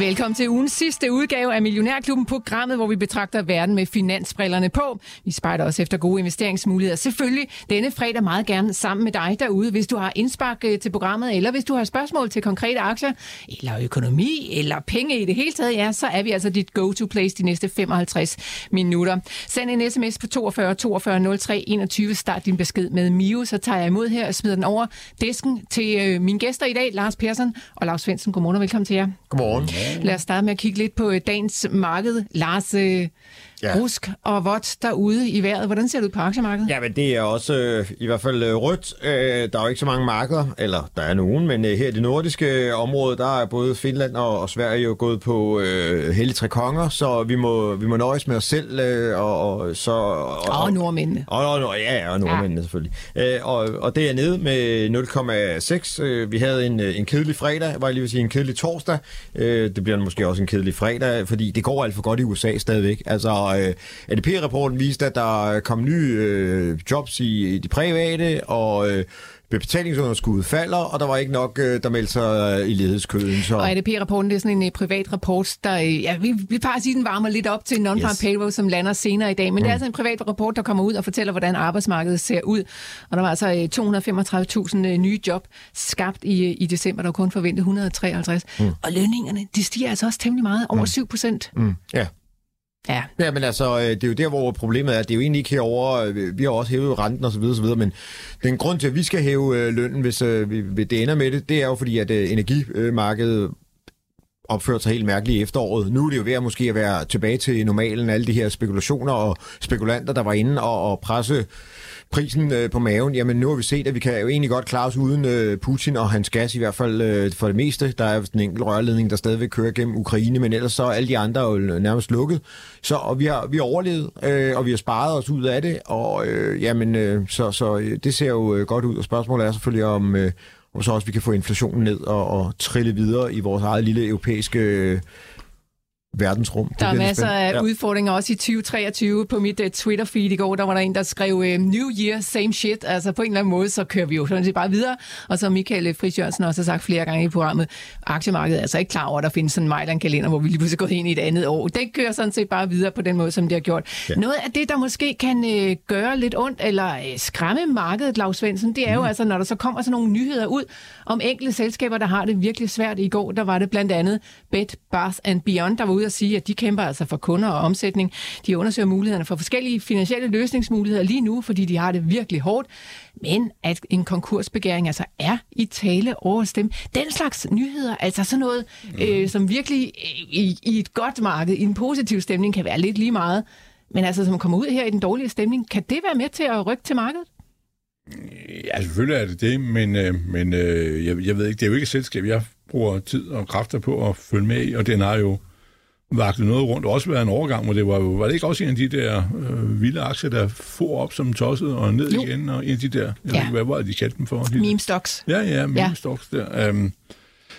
Velkommen til ugens sidste udgave af Millionærklubben, programmet, hvor vi betragter verden med finansbrillerne på. Vi spejder også efter gode investeringsmuligheder. Selvfølgelig denne fredag meget gerne sammen med dig derude, hvis du har indspark øh, til programmet, eller hvis du har spørgsmål til konkrete aktier, eller økonomi, eller penge i det hele taget, ja, så er vi altså dit go-to-place de næste 55 minutter. Send en sms på 42 42 03 21. Start din besked med Mio, så tager jeg imod her og smider den over disken til øh, mine gæster i dag, Lars Persson og Lars Svendsen. Godmorgen og velkommen til jer. Godmorgen. Lad os starte med at kigge lidt på øh, dagens marked. Lars øh, ja. Rusk og Vot derude i vejret. Hvordan ser det ud på aktiemarkedet? Ja, men det er også øh, i hvert fald øh, rødt. Øh, der er jo ikke så mange markeder, eller der er nogen, men øh, her i det nordiske område, der er både Finland og, og Sverige jo gået på øh, hellige tre konger, så vi må, vi må nøjes med os selv. Øh, og, og, så, og, og, og nordmændene. Og, og, og, ja, og nordmændene ja. selvfølgelig. Øh, og, og det er nede med 0,6. Øh, vi havde en, en kedelig fredag, var jeg lige vil sige en kedelig torsdag. Øh, det bliver måske også en kedelig fredag, fordi det går alt for godt i USA stadigvæk. Altså, øh, ADP-rapporten viste, at der kom nye øh, jobs i, i de private, og øh, betalingsunderskuddet falder, og der var ikke nok, øh, der meldte sig i ledighedskøden. Så... Og ADP-rapporten, det er sådan en uh, privat rapport, der, ja, vi vil bare sige, den varmer lidt op til non-farm yes. payroll, som lander senere i dag. Men mm. det er altså en privat rapport, der kommer ud og fortæller, hvordan arbejdsmarkedet ser ud. Og der var altså uh, 235.000 uh, nye job skabt i, i december, der var kun forventet 153. Mm. Og lønningerne, de stiger altså også temmelig meget, over mm. 7 procent. Mm. Ja. Ja. ja, men altså, øh, det er jo der, hvor problemet er. Det er jo egentlig ikke herover. Vi har også hævet renten osv., osv., men den grund til, at vi skal hæve øh, lønnen, øh, hvis det ender med det, det er jo fordi, at energimarkedet opført sig helt mærkeligt i efteråret. Nu er det jo ved at måske at være tilbage til normalen, alle de her spekulationer og spekulanter, der var inde og, og presse prisen øh, på maven, jamen nu har vi set, at vi kan jo egentlig godt klare os uden øh, Putin og hans gas, i hvert fald øh, for det meste. Der er en enkelt rørledning, der stadigvæk kører gennem Ukraine, men ellers så er alle de andre jo nærmest lukket. Så og vi har, vi har overlevet, øh, og vi har sparet os ud af det, og øh, jamen, øh, så, så øh, det ser jo øh, godt ud, og spørgsmålet er selvfølgelig om... Øh, og så også vi kan få inflationen ned og, og trille videre i vores eget lille europæiske øh, verdensrum. Det der er masser af ja. udfordringer også i 2023. På mit uh, Twitter-feed i går, der var der en, der skrev uh, New Year, same shit. Altså på en eller anden måde, så kører vi jo sådan set bare videre. Og som Michael Friis Jørgensen også har sagt flere gange i programmet, aktiemarkedet er altså ikke klar over, at der findes sådan en Mejland-kalender, hvor vi lige pludselig går ind i et andet år. Det kører sådan set bare videre på den måde, som det har gjort. Ja. Noget af det, der måske kan uh, gøre lidt ondt, eller uh, skræmme markedet, Lars Svendsen, det er jo mm. altså, når der så kommer sådan nogle nyheder ud om enkelte selskaber, der har det virkelig svært. I går, der var det blandt andet Bed, Bath and Beyond, der var ude at sige, at de kæmper altså for kunder og omsætning. De undersøger mulighederne for forskellige finansielle løsningsmuligheder lige nu, fordi de har det virkelig hårdt. Men at en konkursbegæring altså er i tale over dem. Den slags nyheder, altså sådan noget, mm. øh, som virkelig øh, i, i et godt marked, i en positiv stemning, kan være lidt lige meget. Men altså, som kommer ud her i den dårlige stemning, kan det være med til at rykke til markedet? Ja, selvfølgelig er det det, men, øh, men øh, jeg, jeg ved ikke, det er jo ikke et selskab, jeg bruger tid og kræfter på at følge med i, og den har jo vagte noget rundt, også været en overgang, hvor det var var det ikke også en af de der øh, vilde aktier, der for op som tosset og ned jo. igen, og en af de der, jeg ja. ved, hvad var det, de kaldte dem for? Meme stocks. Ja, ja, meme ja. stocks der. Um,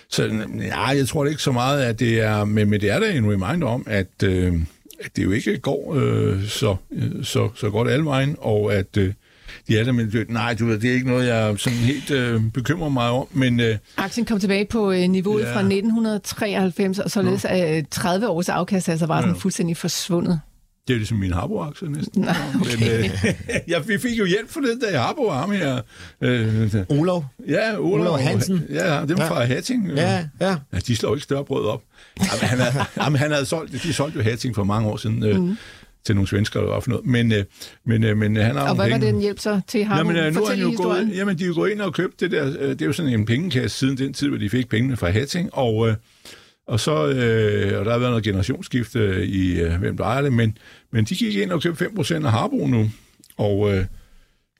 så ja, jeg tror det ikke så meget, at det er, men, men det er da en reminder om, at, øh, at det jo ikke går øh, så, øh, så, så godt alle vejen, og at øh, de er der, men nej, du ved, det er ikke noget, jeg sådan helt øh, bekymrer mig om. Men, øh, Aktien kom tilbage på øh, niveauet ja. fra 1993, og således øh, 30 års afkast altså var ja. sådan fuldstændig forsvundet. Det er ligesom min Harbo-aktie næsten. Nej, okay. Men, øh, ja, vi fik jo hjælp for det, da Harbo var ham her. Øh, Olof? Ja, Olof, Olof Hansen. Ja, dem ja. fra Hatting. Ja, ja. ja. de slår ikke større brød op. Jamen, han, havde, jamen, han havde solgt, de solgte jo Hatting for mange år siden. Øh, mm til nogle svensker eller for noget. Men, øh, men, øh, men han har Og hvad var den hjælp så til ham? Øh, nu er jo gået, jamen, de er jo gået ind og købt det der. Det er jo sådan en pengekasse siden den tid, hvor de fik pengene fra Hatting. Og, og så, øh, og der har været noget generationsskifte i, øh, hvem der ejer det, men, men de gik ind og købte 5% af Harbo nu. Og, øh,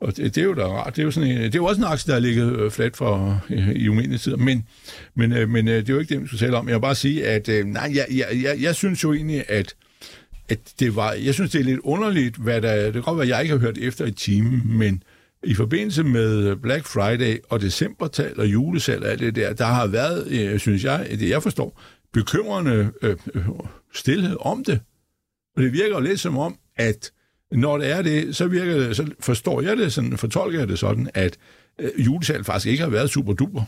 og det, det er jo da rart. Det er jo, sådan en, det er jo også en aktie, der har ligget flat for øh, i umindelige tider. Men, men, øh, men øh, det er jo ikke det, vi skal tale om. Jeg vil bare sige, at øh, nej, jeg, jeg, jeg, jeg synes jo egentlig, at at det var, jeg synes, det er lidt underligt, hvad der, det kan godt være, at jeg ikke har hørt efter i timen, men i forbindelse med Black Friday og decembertal og julesal og alt det der, der har været, øh, synes jeg, det jeg forstår, bekymrende øh, øh, stillhed om det. Og det virker lidt som om, at når det er det, så, virker det, så forstår jeg det sådan, fortolker jeg det sådan, at øh, julesal faktisk ikke har været super duper.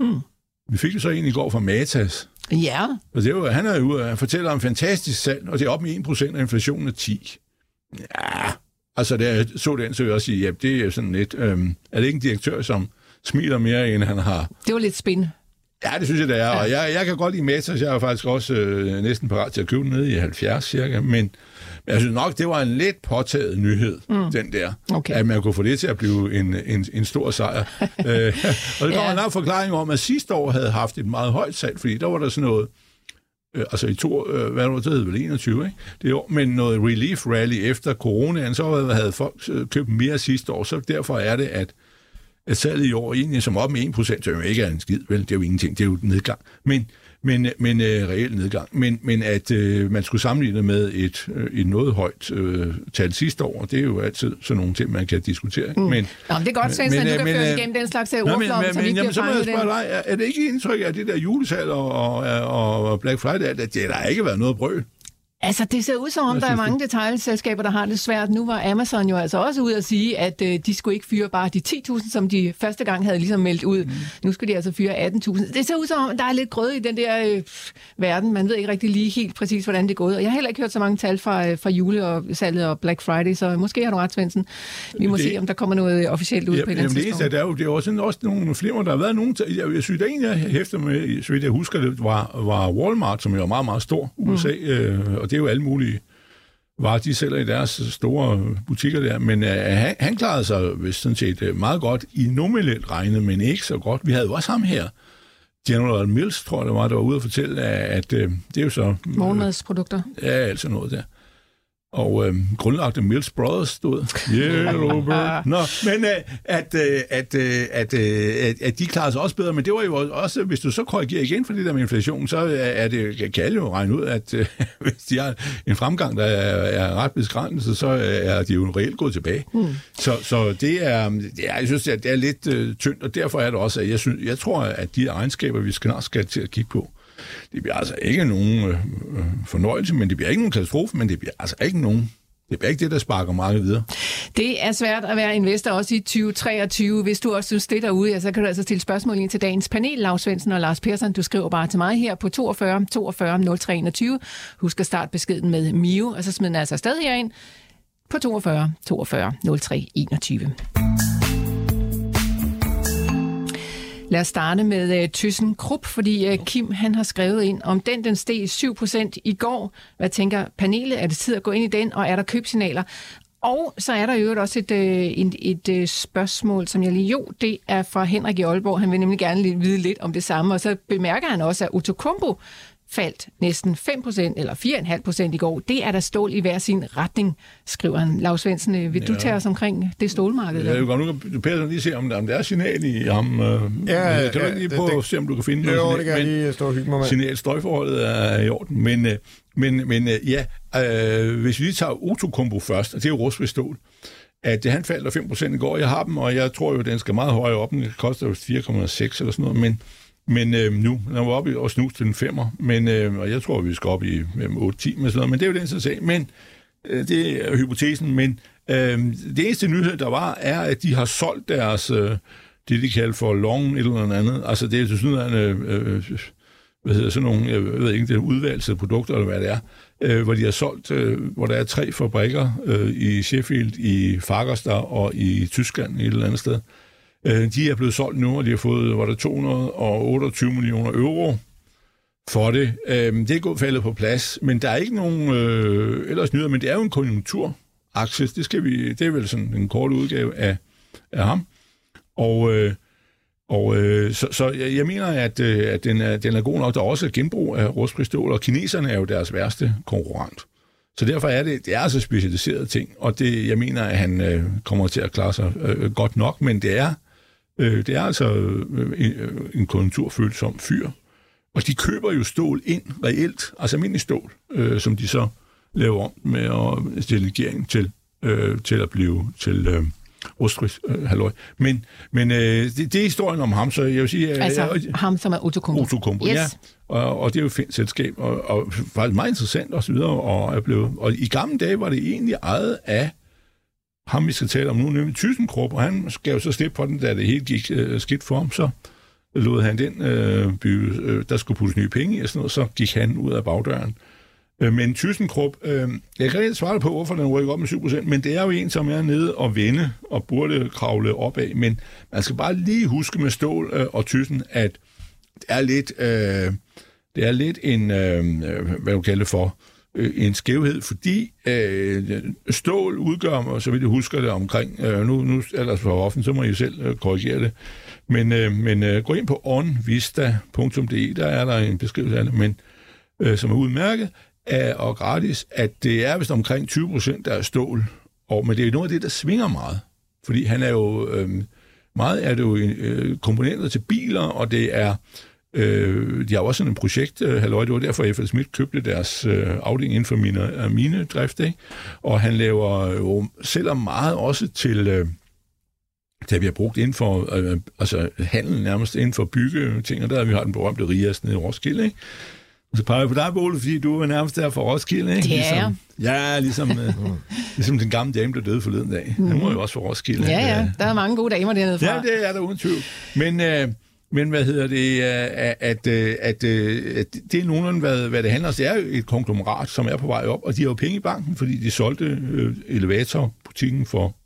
Mm. Vi fik jo så en i går fra Matas. Ja. Og det var, han er jo han fortæller om fantastisk salg, og det er op med 1% og inflationen er 10. Ja, altså der så den, så jeg også sige, ja, det er sådan lidt, øhm, er det ikke en direktør, som smiler mere, end han har? Det var lidt spændende. Ja, det synes jeg, det er. Ja. Og jeg, jeg kan godt lide Matas. Jeg er faktisk også øh, næsten parat til at købe den ned i 70 cirka. Men jeg synes nok, det var en lidt påtaget nyhed, mm. den der. Okay. At man kunne få det til at blive en, en, en stor sejr. øh, og det kommer ja. en lang forklaring om, at sidste år havde haft et meget højt salg, fordi der var der sådan noget øh, altså i to, øh, hvad var det, det hed vel 21, ikke? Det år, men noget relief rally efter coronaen, så havde folk øh, købt mere sidste år, så derfor er det, at at salget i år egentlig som op med 1%, så jo ikke er en skid, vel? Det er jo ingenting, det er jo nedgang. Men, men, men øh, reelt nedgang. Men, men at øh, man skulle sammenligne med et, øh, et noget højt øh, tal sidste år, det er jo altid sådan nogle ting, man kan diskutere. Mm. Men, Nå, men det er godt, Svendsen, at du kan føre igennem den slags ordflom, så vi bliver så må jeg spørge dig, er, er det ikke indtryk af det der julesal og, og, og Black Friday, at det, der har ikke været noget brød? Altså, det ser ud som om, der er mange detailselskaber, der har det svært. Nu var Amazon jo altså også ude at sige, at øh, de skulle ikke fyre bare de 10.000, som de første gang havde ligesom meldt ud. Mm. Nu skulle de altså fyre 18.000. Det ser ud som om, der er lidt grød i den der øh, verden. Man ved ikke rigtig lige helt præcis, hvordan det er gået. Og jeg har heller ikke hørt så mange tal fra, øh, fra jule og salget og Black Friday, så måske har du ret, Svendsen. Vi må Det- se, om der kommer noget øh, officielt ud Ja, på et eller andet det er, tidspunkt. der er jo, det er jo sådan også nogle flimmer, der har været nogen... Jeg, jeg synes, der en, jeg hæfter med, så vidt jeg husker det, var, var Walmart, som jo er meget, meget stor USA, mm. øh, og det er jo alle mulige varer, de sælger i deres store butikker der, men øh, han, han klarede sig vist sådan set øh, meget godt i nominelt regnet, men ikke så godt. Vi havde jo også ham her, General Mills, tror jeg det var, der var ude og fortælle, at, at øh, det er jo så... Morgenmadsprodukter. Ja, altså noget der. Og øh, grundlagte Mills Brothers stod. Yellow bird. Nå, men øh, at, øh, at, øh, at, øh, at, at de klarede sig også bedre, men det var jo også, hvis du så korrigerer igen for det der med inflation, så er det, kan alle jo regne ud, at øh, hvis de har en fremgang, der er, er ret begrænset, så er de jo reelt gået tilbage. Mm. Så, så det er, er, jeg synes, det er, det er lidt øh, tyndt, og derfor er det også, at jeg, synes, jeg tror, at de egenskaber, vi snart skal til at kigge på, det bliver altså ikke nogen øh, øh, fornøjelse, men det bliver ikke nogen katastrofe, men det bliver altså ikke nogen det bliver ikke det, der sparker meget videre. Det er svært at være investor også i 2023. Hvis du også synes det derude, ja, så kan du altså stille spørgsmål ind til dagens panel, Lars Svendsen og Lars Persson. Du skriver bare til mig her på 42 42 0321. Husk at starte beskeden med Mio, og så smider den altså stadig herind på 42 42 0321. Lad os starte med uh, Thyssen Krupp, fordi uh, Kim han har skrevet ind, om den den steg 7% i går. Hvad tænker panelet? Er det tid at gå ind i den, og er der købsignaler? Og så er der jo også et, øh, et, et, et spørgsmål, som jeg lige... Jo, det er fra Henrik i Aalborg. Han vil nemlig gerne lige vide lidt om det samme. Og så bemærker han også, at Utokumbo faldt næsten 5% eller 4,5% i går. Det er der stål i hver sin retning, skriver han. Lars Svendsen, øh, vil ja. du tage os omkring det stålmarked? Jeg vil godt nu kan Peter lige se, om der, om der er signal i ham. Øh, Ja, kan du ja, ikke lige det- prøve det- at se, om du kan finde Jo, noget det kan jeg lige stå og hygge mig med. Signal, støjforholdet er i orden. Men, øh, men, men øh, ja, øh, hvis vi lige tager Otokombo først, og det er jo rustfri stål, at øh, han faldt der 5% i går. Jeg har dem, og jeg tror jo, den skal meget højere op. Den koster jo 4,6 eller sådan noget, men men øh, nu, når var oppe og snus til den femmer, men, øh, og jeg tror, vi skal op i øh, 8-10 med sådan noget, men det er jo den så sag. Men øh, det er hypotesen, men øh, det eneste nyhed, der var, er, at de har solgt deres, øh, det de kalder for long et eller andet. Altså det er til sådan øh, øh, hvad hedder sådan nogle, jeg ved ikke, det er udvalgte produkter, eller hvad det er, øh, hvor de har solgt, øh, hvor der er tre fabrikker øh, i Sheffield, i Fagerstad og i Tyskland et eller andet sted. Øh, Øh, de er blevet solgt nu, og de har fået, var der 228 millioner euro for det. Øh, det er gået faldet på plads, men der er ikke nogen øh, ellers nyheder, men det er jo en konjunkturaktie. Det, skal vi, det er vel sådan en kort udgave af, af ham. Og, øh, og øh, så, så jeg, jeg mener, at, øh, at den, er, den er god nok. Der er også et genbrug af rustpistol, og kineserne er jo deres værste konkurrent. Så derfor er det, det er altså specialiserede ting, og det, jeg mener, at han øh, kommer til at klare sig øh, godt nok, men det er, øh, det er altså øh, en, øh, en konjunkturfølsom fyr. Og de køber jo stål ind reelt, altså almindelig stål, øh, som de så lave om med at stille regeringen til, øh, til at blive til øh, rustfri øh, halløj. Men, men øh, det, det er historien om ham, så jeg vil sige... Øh, Altså øh, ham, som er Outokumpu. Outokumpu, Yes. ja. Og, og det er jo et fint selskab, og, og faktisk meget interessant og så videre, og, er blevet, og i gamle dage var det egentlig ejet af ham, vi skal tale om nu, nemlig ThyssenKrupp, og han skal jo så slippe på den, da det hele gik øh, skidt for ham, så lod han den øh, by, øh, der skulle puttes nye penge i, og sådan noget, så gik han ud af bagdøren. Øh, men ThyssenKrupp, øh, jeg kan ikke svare på, hvorfor den rykker op med 7%, men det er jo en, som er nede og vende og burde kravle opad, men man skal bare lige huske med Stål øh, og Thyssen, at det er lidt, øh, det er lidt en, øh, øh hvad du kalder for, øh, Øh, en skævhed, fordi øh, stål udgør, og så vidt jeg husker det omkring, øh, nu, nu ellers for offent, så må I selv øh, korrigere det, men, øh, men øh, gå ind på onvista.de, der er der en beskrivelse af det, men, øh, som er udmærket af, og gratis, at det er vist omkring 20 procent, der er stål, og, men det er jo noget af det, der svinger meget, fordi han er jo, øh, meget er det jo øh, komponenter til biler, og det er Øh, de har også sådan et projekt, øh, halløj, det var derfor, F.L. Schmidt købte deres øh, afdeling inden for mine, øh, mine drift, ikke? og han laver jo selvom meget også til, øh, vi har brugt inden for, øh, altså handel nærmest inden for byggeting, og der vi har den berømte Rias nede i Roskilde, ikke? Og så peger jeg på dig, Bole, fordi du er nærmest der for Roskilde, ikke? Det er. Ligesom, ja, ligesom, øh, ligesom den gamle dame, der døde forleden dag. Mm. Han var jo også for Roskilde. Ja, ja, Øh, der er mange gode damer dernede fra. Ja, det er der uden tvivl. Men, øh, men hvad hedder det, øh, at, at, øh, at, øh, at det er nogenlunde, hvad, hvad det handler om. Det er jo et konglomerat, som er på vej op, og de har jo penge i banken, fordi de solgte elevatorbutikken for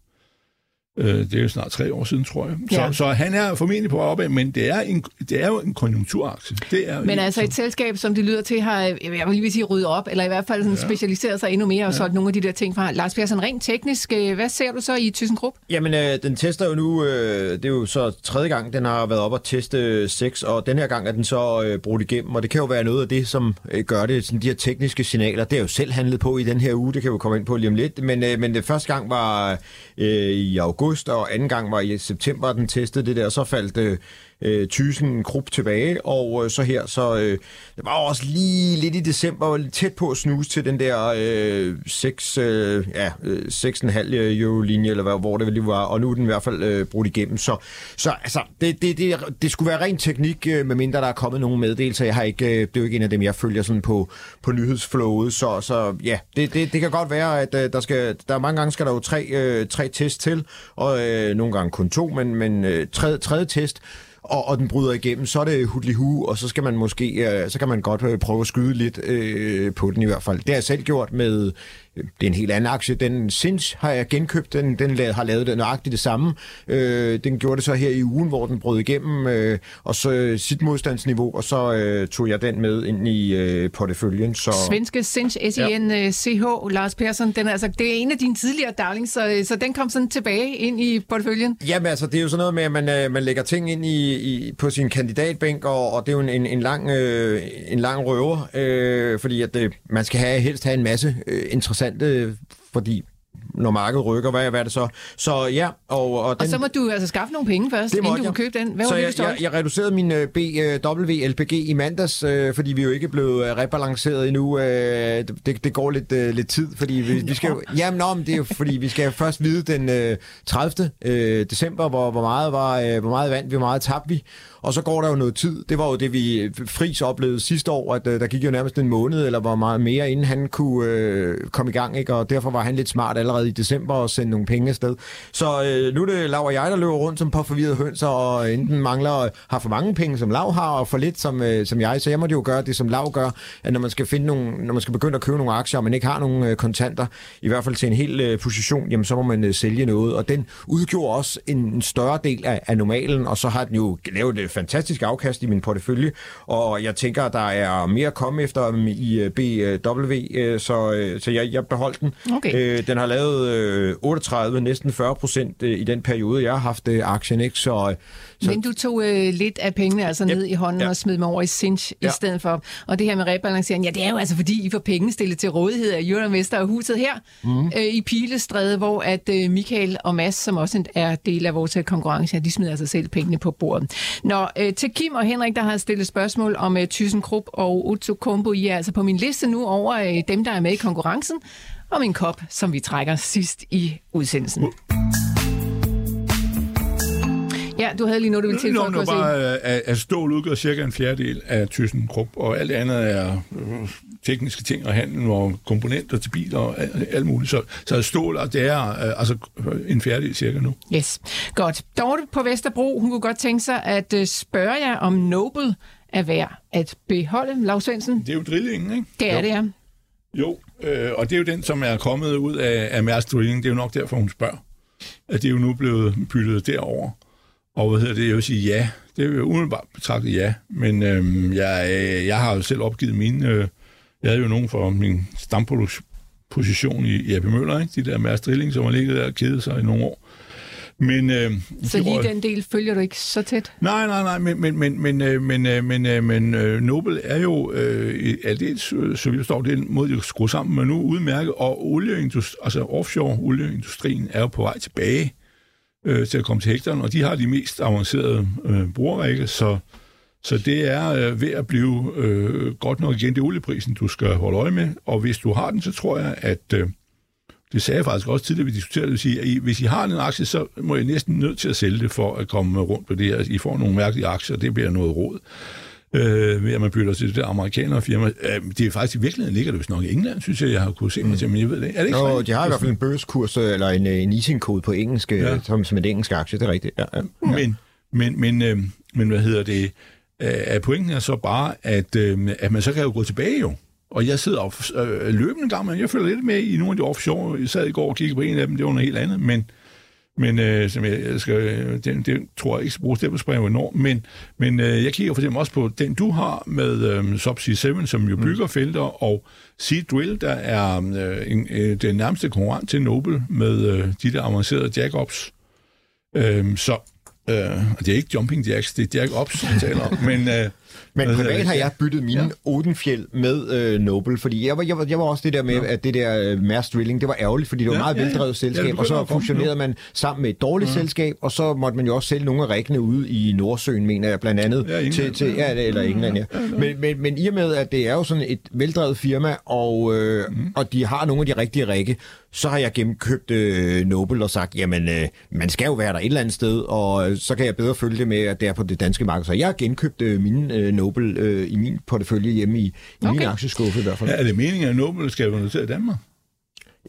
øh, det er jo snart tre år siden, tror jeg. Så, Ja. så han er formentlig på opad, men det er, en, det er jo en konjunkturaktie. Det er, Men altså et selskab, som det lyder til, har, jeg vil lige sige, ryddet op, eller i hvert fald sådan ja. specialiseret sig endnu mere og solgt nogle af de der ting fra. Lars Persson, rent teknisk, øh, hvad ser du så i ThyssenKrupp? Jamen, øh, den tester jo nu, øh, det er jo så tredje gang, den har været op at teste 6, og den her gang er den så øh, brudt igennem, og det kan jo være noget af det, som øh, gør det, sådan de her tekniske signaler, det er jo selv handlet på i den her uge, det kan vi jo komme ind på lige om lidt, men, øh, men det første gang var øh, i august, og anden gang var i september, den testede det der, og så faldt øh, øh, Thyssen Krupp tilbage, og øh, så her, så øh, det var også lige lidt i december, var lidt tæt på at snuse til den der øh, 6, øh, ja, øh, 6,5 øh, euro-linje, eller hvad, hvor det lige var, og nu er den i hvert fald øh, brudt igennem, så, så altså, det, det, det, det skulle være ren teknik, øh, medmindre der er kommet nogle meddelelser, jeg har ikke, øh, det er jo ikke en af dem, jeg følger sådan på, på nyhedsflowet, så, så ja, det, det, det kan godt være, at øh, der skal, der mange gange skal der jo tre, øh, tre test til, og øh, nogle gange kun to, men, men øh, tredje, tredje test, og, og den bryder igennem, så er det hudlihu, og så skal man måske, øh, så kan man godt øh, prøve at skyde lidt øh, på den i hvert fald. Det har jeg selv gjort med, det er en helt anden aktie, den Sinch har jeg genkøbt, den, den la- har lavet det nøjagtigt det samme. Øh, den gjorde det så her i ugen, hvor den brød igennem, øh, og så øh, sit modstandsniveau, og så øh, tog jeg den med ind i øh, porteføljen. Så... Svenske Sinch, S-I-N-C-H, Lars Persson, den er, altså, det er en af dine tidligere darlings, så, så den kom sådan tilbage ind i porteføljen. Jamen altså, det er jo sådan noget med, at man, øh, man lægger ting ind i, i, på sin kandidatbænk, og, og det er jo en, en, en, lang, øh, en lang røver, øh, fordi at, øh, man skal have, helst have en masse øh, interessante, fordi når markedet rykker, hvad, hvad er det så? Så ja, og, og, Og den, så må du altså skaffe nogle penge først, inden du kan købe den. Hvad så var det, jeg, jeg, jeg reducerede min øh, BW LPG i mandags, øh, fordi vi jo ikke er blevet øh, rebalanceret endnu. Øh, det, det går lidt, øh, lidt tid, fordi vi, vi skal jo... Jamen, nå, men det er jo fordi, vi skal først vide den øh, 30. Øh, december, hvor, hvor, meget var, øh, hvor meget vandt vi, hvor meget tabte vi. Og så går der jo noget tid. Det var jo det, vi Fris oplevede sidste år, at øh, der gik jo nærmest en måned, eller hvor meget mere, inden han kunne øh, komme i gang. Ikke? Og derfor var han lidt smart allerede i december og sende nogle penge afsted. Så øh, nu er det Lav og jeg, der løber rundt som på forvirrede hønser, og enten mangler har for mange penge, som Lav har, og for lidt, som, øh, som jeg. Så jeg må jo gøre det, som Lav gør, at når man skal finde nogle, når man skal begynde at købe nogle aktier, og man ikke har nogen øh, kontanter, i hvert fald til en hel øh, position, jamen så må man øh, sælge noget. Og den udgjorde også en, en større del af, af normalen, og så har den jo lavet et fantastisk afkast i min portefølje, og jeg tænker, at der er mere at komme efter i øh, BW, øh, så, øh, så jeg, jeg beholdt den. Okay. Øh, den har lavet 138, næsten 40 procent øh, i den periode, jeg har haft øh, aktien. Ikke? Så, øh, så Men du tog øh, lidt af pengene altså ned i hånden ja. og smed dem over i Cinch ja. I stedet for. Og det her med rebalancering, ja, det er jo altså fordi, I får penge stillet til rådighed af Euroinvestor og huset her mm. øh, i Pilestræde, hvor at øh, Michael og Mads, som også er del af vores konkurrence, de smider altså selv pengene på bordet. Nå, øh, til Kim og Henrik, der har stillet spørgsmål om øh, ThyssenKrupp og Utsukombo. I er altså på min liste nu over øh, dem, der er med i konkurrencen, og min kop, som vi trækker sidst i udsendelsen. Ja, du havde lige noget, du ville Nå, tilføje, se. bare, at, at stål udgør cirka en fjerdedel af ThyssenKrupp, og alt andet er øh, tekniske ting og handel og komponenter til biler og alt, alt muligt. Så, så stål, og det er øh, altså øh, en fjerdedel cirka nu. Yes, godt. Dorte på Vesterbro, hun kunne godt tænke sig at spørge jer, om Nobel er værd at beholde. Lars Svendsen, Det er jo drillingen, ikke? det er jo. det, ja. Jo, øh, og det er jo den, som er kommet ud af, af Mærsk Drilling. Det er jo nok derfor, hun spørger. At det er jo nu blevet byttet derover. Og hvad hedder det? Jeg vil sige ja. Det er jo umiddelbart betragtet ja. Men øh, jeg, jeg har jo selv opgivet mine... Øh, jeg havde jo nogen for min position i, i AP Møller, ikke? De der Mærsk Drilling, som har ligget der og kedet sig i nogle år. Men, øh, Så lige røg- den del følger du ikke så tæt? Nej, nej, nej, men, men, men, men, øh, men, øh, men, øh, men øh, Nobel er jo øh, aldeles, øh, så vidt jeg forstår, den måde, de skruer sammen, men nu udmærket, og olieindustri, altså offshore olieindustrien er jo på vej tilbage øh, til at komme til hektaren, og de har de mest avancerede øh, brugerrække, så, så det er øh, ved at blive øh, godt nok igen, det er olieprisen, du skal holde øje med, og hvis du har den, så tror jeg, at øh, det sagde jeg faktisk også tidligere, vi diskuterede det, sige, at I, hvis I har en aktie, så må I næsten nødt til at sælge det for at komme rundt på det her. I får nogle mærkelige aktier, og det bliver noget råd. Øh, ved at man bytter til det der amerikanere firma. Øh, det er faktisk i virkeligheden ligger det vist nok i England, synes jeg, jeg har kunnet se mig til, men jeg ved det ikke. Er det ikke Nå, rigtigt? de har i hvert fald en børskurs, øh, eller en, øh, en easing-kode på engelsk, Ja. som, som en engelsk aktie, det er rigtigt. Ja, ja. Men, men, men, øh, men hvad hedder det? Øh, pointen er så bare, at, øh, at man så kan jo gå tilbage jo. Og jeg sidder og øh, løbende gang, men jeg følger lidt med i nogle af de offshore. Jeg sad i går og kiggede på en af dem, det var noget helt andet, men, men øh, som jeg, jeg skal, øh, det, det tror jeg ikke skal bruge stempelspring enormt, men, men øh, jeg kigger for eksempel også på den, du har med øh, Subsea 7, som jo bygger mm. felter, og Sea Drill, der er øh, en, øh, den nærmeste konkurrent til Nobel med øh, de der avancerede jackups. Øh, så øh, og det er ikke jumping jacks, det er jack-ups, vi taler om, men... Øh, Men privat har jeg byttet mine Ja. ja. Odenfjeld med øh, Nobel, fordi jeg var, jeg, var, jeg var også det der med, ja. at det der øh, Mærsk Drilling, det var ærgerligt, fordi det var Ja, ja, meget ja, ja. veldrevet Ja, selskab, det og så fusionerede man sammen med et dårligt mm. selskab, og så måtte man jo også sælge nogle af rækkene ude i Nordsøen, mener jeg, blandt andet. Ja, England. til, til, ja, eller England, ja. Men, men, men i og med, at det er jo sådan et veldrevet firma, og, øh, mm. og de har nogle af de rigtige række, så har jeg gennemkøbt øh, Nobel og sagt, jamen, øh, man skal jo være der et eller andet sted, og øh, så kan jeg bedre følge det med, at det er på det danske marked. Så jeg har genkøbt øh, mine øh, Nobel øh, i min portefølje hjemme i, i okay. min aktieskuffe i hvert fald. Ja, er det meningen, at Nobel skal være noteret i Danmark?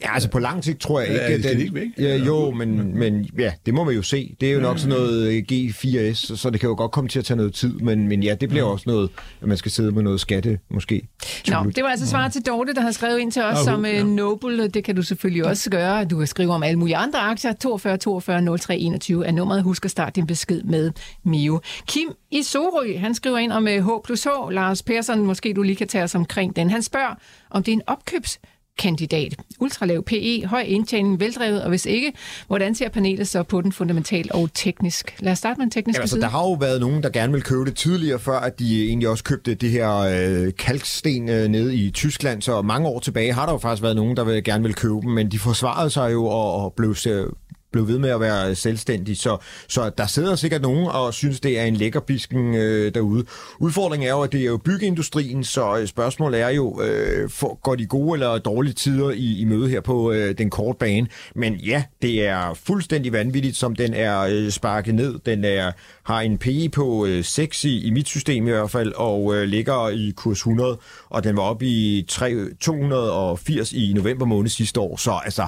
Ja, altså på lang sigt tror jeg Ja, ikke. det skal de ikke væk. Ja, jo, men, men ja, det må man jo se. Det er jo nok sådan noget øh, G4S, så det kan jo godt komme til at tage noget tid, men, men ja, det bliver også noget, at man skal sidde med noget skatte, måske. Nå, det var altså svar til Dorte, der har skrevet ind til os Ja, om ja. uh, Noble. Det kan du selvfølgelig også gøre. Du kan skrive om alle mulige andre aktier. 42 42 03 21 er nummeret. Husk at starte din besked med Mio. Kim i Sorø, han skriver ind om uh, H plus H. Lars Persson, måske du lige kan tage os omkring den. Han spørger, om det er en opkøbs kandidat. Ultralav PE, høj indtjening, veldrevet, og hvis ikke, hvordan ser panelet så på den fundamentalt og teknisk? Lad os starte med den tekniske Ja, altså, side. der har jo været nogen, der gerne vil købe det tidligere, før at de egentlig også købte det her øh, kalksten øh, nede i Tyskland. Så mange år tilbage har der jo faktisk været nogen, der vil, gerne vil købe dem, men de forsvarede sig jo og, og blev, se- blev ved med at være selvstændig. Så, så der sidder sikkert nogen og synes, det er en lækker bisken øh, derude. Udfordringen er jo, at det er jo byggeindustrien, så øh, spørgsmålet er jo, øh, for, går de gode eller dårlige tider i, i møde her på øh, den korte bane? Men ja, det er fuldstændig vanvittigt, som den er øh, sparket ned. Den er, har en PE på øh, 6 i, i mit system i hvert fald, og øh, ligger i kurs 100, og den var oppe i 3, 280 i november måned sidste år. Så altså,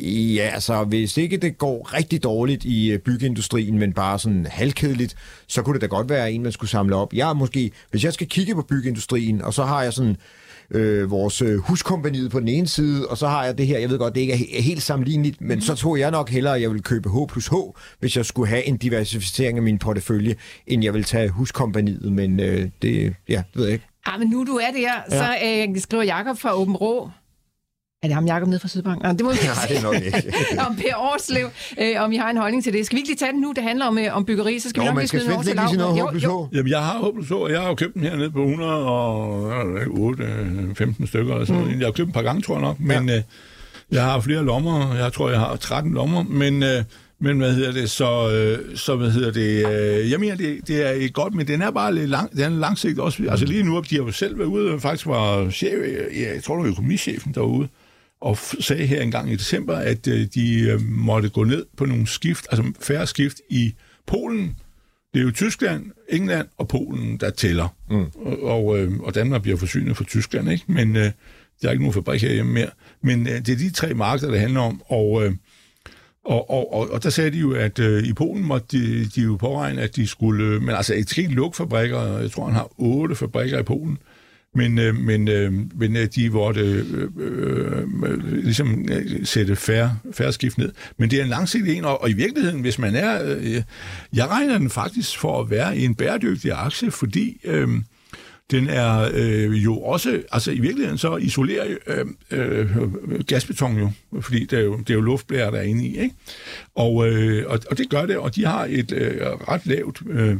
Ja, altså hvis ikke det går rigtig dårligt i øh, byggeindustrien, men bare sådan halvkedeligt, så kunne det da godt være en, man skulle samle op. Jeg måske, hvis jeg skal kigge på byggeindustrien, og så har jeg sådan øh, vores øh, huskompaniet på den ene side, og så har jeg det her, jeg ved godt, det ikke er he- helt sammenligneligt, men så tror jeg nok hellere, at jeg vil købe H plus H, hvis jeg skulle have en diversificering af min portefølje, end jeg vil tage huskompaniet, men øh, det, ja, det ved jeg ikke. Ah, men nu du er der, ja. så øh, skriver Jakob fra Åben Rå, Er det ham, Jacob nede fra Sydbank? Nej, det må vi Nej, det er nok ikke. om Per Årslev, øh, om I har en holdning til det. Skal vi ikke lige tage den nu? Det handler om, øh, om byggeri, så skal Jo, vi nok lige den over til ikke noget Laura. håbløst Jo, jo. på. Jamen, jeg har håbet så, jeg har jo købt den hernede på 108-15 stykker eller sådan noget. Jeg har købt den et par gange, tror jeg nok, men øh, jeg har flere lommer. Jeg tror, jeg har 13 lommer, men... Øh, men hvad hedder det, så, øh, så hvad hedder det, øh, jeg mener, det, det er ikke godt, men den er bare lidt lang, den er langsigtet også. Altså lige nu, de har jo selv været ude, faktisk var chef, ja, jeg tror, det var økonomichefen derude, og sagde her engang i december, at øh, de øh, måtte gå ned på nogle skift, altså færre skift i Polen. Det er jo Tyskland, England og Polen, der tæller. Mm. Og, og, øh, og Danmark bliver forsynet fra Tyskland, ikke? Men øh, der er ikke nogen fabrik herhjemme mere. Men øh, det er de tre markeder, det handler om, og... Øh, og, og, og, og der sagde de jo, at øh, i Polen måtte de, de jo påregne, at de skulle... Øh, men altså, et skal ikke lukke fabrikker. Jeg tror, han har otte fabrikker i Polen. Men, øh, men, øh, men øh, de måtte øh, øh, øh, ligesom øh, sætte færre, færre skift ned. Men det er en langsigtet en, og, og i virkeligheden, hvis man er... Øh, jeg regner den faktisk for at være en bæredygtig aktie, fordi... Øh, den er øh, jo også, altså i virkeligheden så isolerer øh, øh, gasbeton jo, fordi det er jo, det er jo luftblære, der er inde i, ikke? Og, øh, og, og det gør det, og de har et øh, ret lavt øh,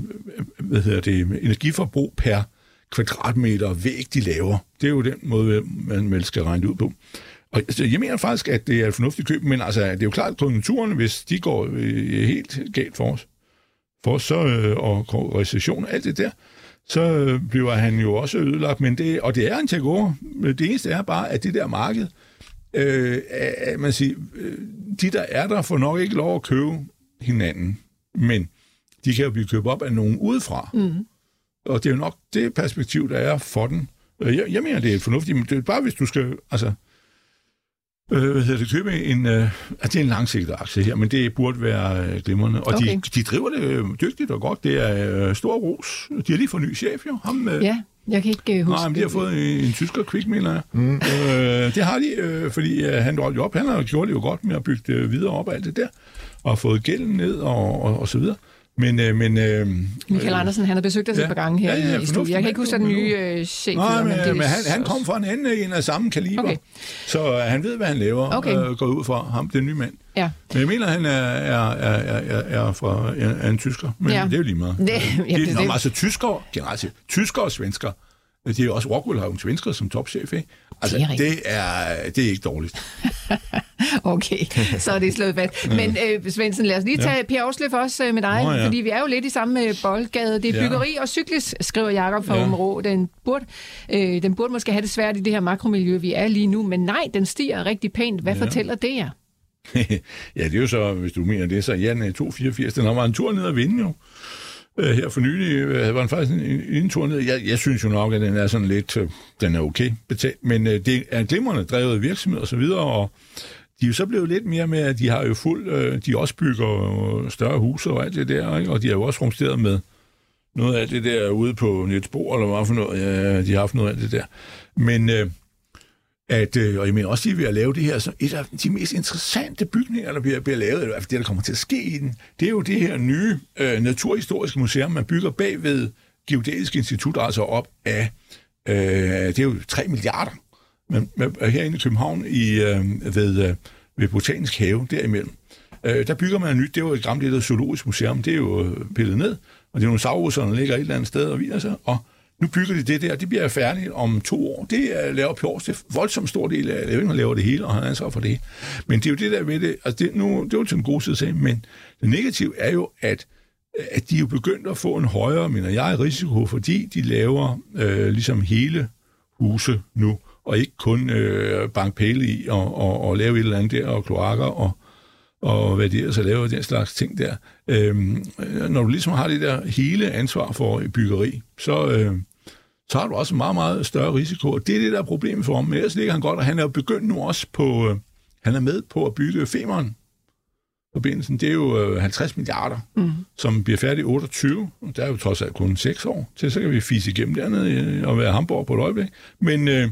hvad hedder det, energiforbrug per kvadratmeter væg, de laver. Det er jo den måde, man vel skal regne det ud på. Og altså, jeg mener faktisk, at det er et fornuftigt køb, men altså, det er jo klart, at konjunkturen, hvis de går øh, helt galt for os, for os så, øh, og recession og alt det der, så øh, bliver han jo også ødelagt, men det, og det er en takeover. Det eneste er bare, at det der marked, øh, er, man siger, øh, de der er der, får nok ikke lov at købe hinanden, men de kan jo blive købt op af nogen udefra. Mm. Og det er jo nok det perspektiv, der er for den. Øh, Jeg, jeg mener, det er fornuftigt, men det er bare, hvis du skal, altså, øh, hvad hedder det, købe en, øh, altså, det er en langsigtet aktie her, men det burde være øh, glimrende. Og Okay. de, de driver det øh, dygtigt og godt. Det er øh, stor ros. De har lige fået ny chef, jo. Ham, øh, Ja, jeg kan ikke øh, huske. Nej, men de har fået en, en tysker kvik, mener jeg. Mm. Øh, det har de, øh, fordi øh, han rollte jo op. Han har gjort det jo godt med at bygge det videre op og alt det der, og har fået gælden ned og, og, og så videre. Men, øh, men øh, Michael Andersen, han har besøgt os Ja. et par gange her Ja, ja, i studiet. Jeg kan ikke huske, den nye øh, chef Nej, men, det men han, han kom fra en anden en af samme kaliber, Okay. så øh, han ved, hvad han laver, Okay. øh, går ud fra ham, den nye mand. Ja. Men jeg mener, han er, er, er, er, er, fra, er, er en tysker, men Ja. det er jo lige meget. Det- ja, det, det- det- altså tyskere, generelt set, tyskere og svensker, det er også Rockwell har jo en svensker som topchef, ikke? Altså, Det er det er, det er ikke dårligt. Okay, så er det slået fast. Men øh, Svendsen, lad os lige tage Per Ausløf også øh, med dig, Nå, ja. fordi vi er jo lidt i samme øh, boldgade. Det er Ja. byggeri og cyklis, skriver Jakob fra Ja. Områ. Den burde, øh, den burde måske have det svært i det her makromiljø, vi er lige nu, men nej, den stiger rigtig pænt. Hvad Ja. fortæller det jer? ja, det er jo så, hvis du mener det, så ja, er 284. Den har været en tur ned at vinde jo. Øh, her for nylig øh, var den faktisk en, en, en tur ned. Jeg, jeg synes jo nok, at den er sådan lidt, øh, den er okay betalt, men øh, det er en glimrende drevet virksomhed og så videre, og de er jo så blevet lidt mere med, at de har jo fuld, øh, de også bygger øh, større huse og alt det der, ikke? og de har jo også rumsteret med noget af det der ude på Netsbo, eller hvad for noget, ja, de har haft noget af det der. Men øh, at, øh, og jeg mener også, at vi er ved at lave det her, så et af de mest interessante bygninger, der bliver, bliver lavet, eller i hvert fald det, der kommer til at ske i den, det er jo det her nye øh, naturhistoriske museum, man bygger bag ved Geodetisk Institut, altså op af, øh, det er jo 3 milliarder, men, men herinde i København i, øh, ved, øh, ved Botanisk Have, derimellem, øh, der bygger man nyt, det er jo et gammelt et zoologisk museum, det er jo øh, pillet ned, og dinosauruserne ligger et eller andet sted og hviler sig, og nu bygger de det der, det bliver færdigt om to år. Det er laver Pjors, det er voldsomt stor del af, det ikke, han laver det hele, og han er ansvar for det. Men det er jo det der ved det, altså det, nu, det er jo til en god side sag, men det negative er jo, at at de er jo begyndt at få en højere, mener jeg, risiko, fordi de laver øh, ligesom hele huse nu, og ikke kun øh, bank pæle i og, og, og lave et eller andet der, og kloakker og, og hvad er, så laver den slags ting der. Øhm, øh, når du ligesom har det der hele ansvar for byggeri, så, øh, så har du også en meget, meget større risiko. Og det er det, der er problemet for ham. Men ellers ligger han godt, og han er jo begyndt nu også på, øh, han er med på at bygge Femern. Forbindelsen, det er jo øh, 50 milliarder, mm. som bliver færdig i 28. Og der er jo trods alt kun 6 år til, så kan vi fise igennem dernede øh, og være Hamburg på et øjeblik. Men, øh,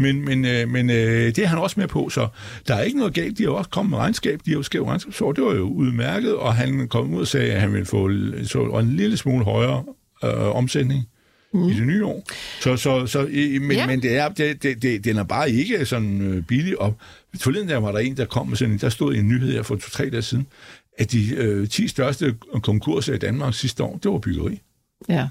men, men, øh, men øh, det er han også med på, så der er ikke noget galt. De har også kommet med regnskab, de har jo skrevet regnskabsår, det var jo udmærket, og han kom ud og sagde, at han ville få så en lille smule højere øh, omsætning mm. i det nye år. Så, så, så, men, Ja. men det er, det, det, det, den er bare ikke sådan øh, billig. Og forleden der var der en, der kom med sådan en, der stod i en nyhed her for to-tre dage siden, at de øh, 10 største konkurser i Danmark sidste år, det var byggeri. Ja,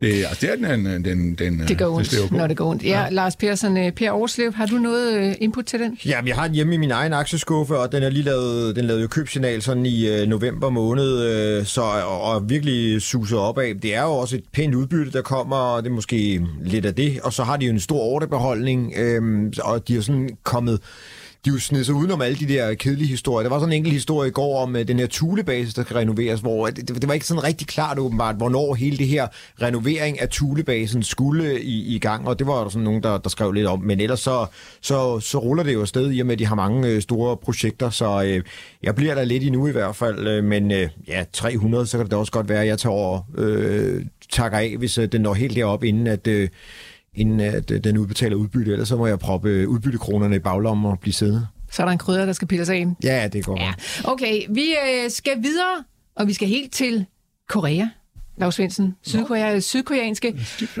Det, altså, det er den, den, den det gør øh, ondt, på. når det går ondt. Ja, ja. Lars Persson, øh, Per Årslev, har du noget øh, input til den? Jamen, jeg har den hjemme i min egen aktieskuffe, og den er lige lavet, den lavede jo købsignal sådan i øh, november måned, øh, så, og, og virkelig suser opad. Det er jo også et pænt udbytte, der kommer, og det er måske lidt af det. Og så har de jo en stor ordrebeholdning, øh, og de er sådan kommet de jo sned sig udenom alle de der kedelige historier. Der var sådan en enkelt historie i går om uh, den her Thulebase, der skal renoveres, hvor øh, det, det var ikke sådan rigtig klart åbenbart, hvornår hele det her renovering af Thule-basen skulle øh, i, i gang, og det var der sådan nogen, der, der skrev lidt om. Men ellers så, så, så ruller det jo afsted, i og med, at de har mange uh, store projekter, så uh, jeg bliver der lidt endnu i hvert fald. Uh, men uh, ja, 300, så kan det da også godt være, at jeg tager over, uh, takker af, hvis uh, den når helt derop, inden at... Uh, inden at øh, den udbetaler udbytte, ellers så må jeg proppe øh, udbyttekronerne i baglommen og blive siddende. Så er der en krydder, der skal pilles af. Ja, det går Ja. Okay, vi øh, skal videre, og vi skal helt til Korea. Lars Svendsen, Sydkorea, sydkoreanske.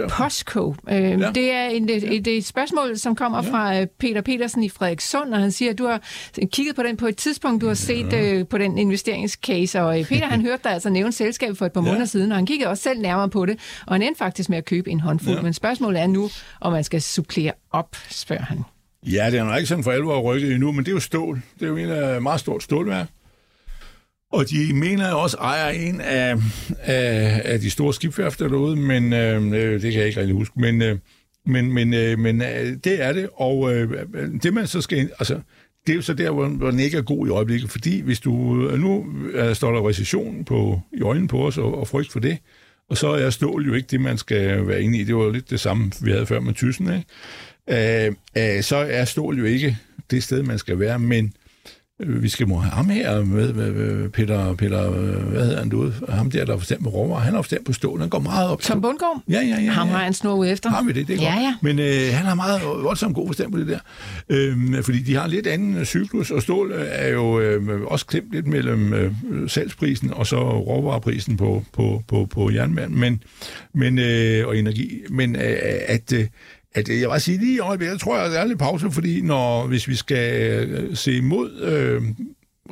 POSCO. Øh, Ja. Det er en, et, et, spørgsmål, som kommer ja. fra øh, Peter Petersen i Frederikssund, og han siger, at du har kigget på den på et tidspunkt, du har set øh, på den investeringscase, og øh, Peter han hørte dig altså nævne selskabet for et par Ja. måneder siden, og han kiggede også selv nærmere på det, og han endte faktisk med at købe en håndfuld, Ja. men spørgsmålet er nu, om man skal supplere op, spørger han. Ja, det er nok ikke sådan for alvor rykket endnu, men det er jo stål. Det er jo en af meget stort stålværk. Og de mener også ejer en af, af, af de store skibsværfter derude, men øh, øh, det kan jeg ikke rigtig huske. Men, øh, men, men, øh, men øh, det er det, og øh, det man så skal... Altså, det er jo så der, hvor, hvor den ikke er god i øjeblikket, fordi hvis du... Øh, nu øh, står der recession på, i øjnene på os, og, og frygt for det, og så er stål jo ikke det, man skal være inde i. Det var jo lidt det samme, vi havde før med tysen, ikke? Øh, øh, så er stål jo ikke det sted, man skal være, men vi skal må have ham her med, med, med Peter, Peter, øh, hvad hedder han derude? Ham der, der er forstemt på råvarer. Han er forstemt på stål. Han går meget op. Tom. Bundgaard? Ja, ja, ja. Ham har en snor ud efter. Har vi det? Det er Ja, godt. ja. Men øh, han har meget voldsomt god forstand på det der. Øhm, fordi de har en lidt anden øh, cyklus, og stål øh, er jo øh, også klemt lidt mellem øh, salgsprisen og så råvareprisen på, på, på, på jernmand men, men, øh, og energi. Men øh, at... Øh, at øh, jeg vil sige lige i øjeblikket, jeg tror jeg, er lidt pause, fordi når, hvis vi skal øh, se imod øh,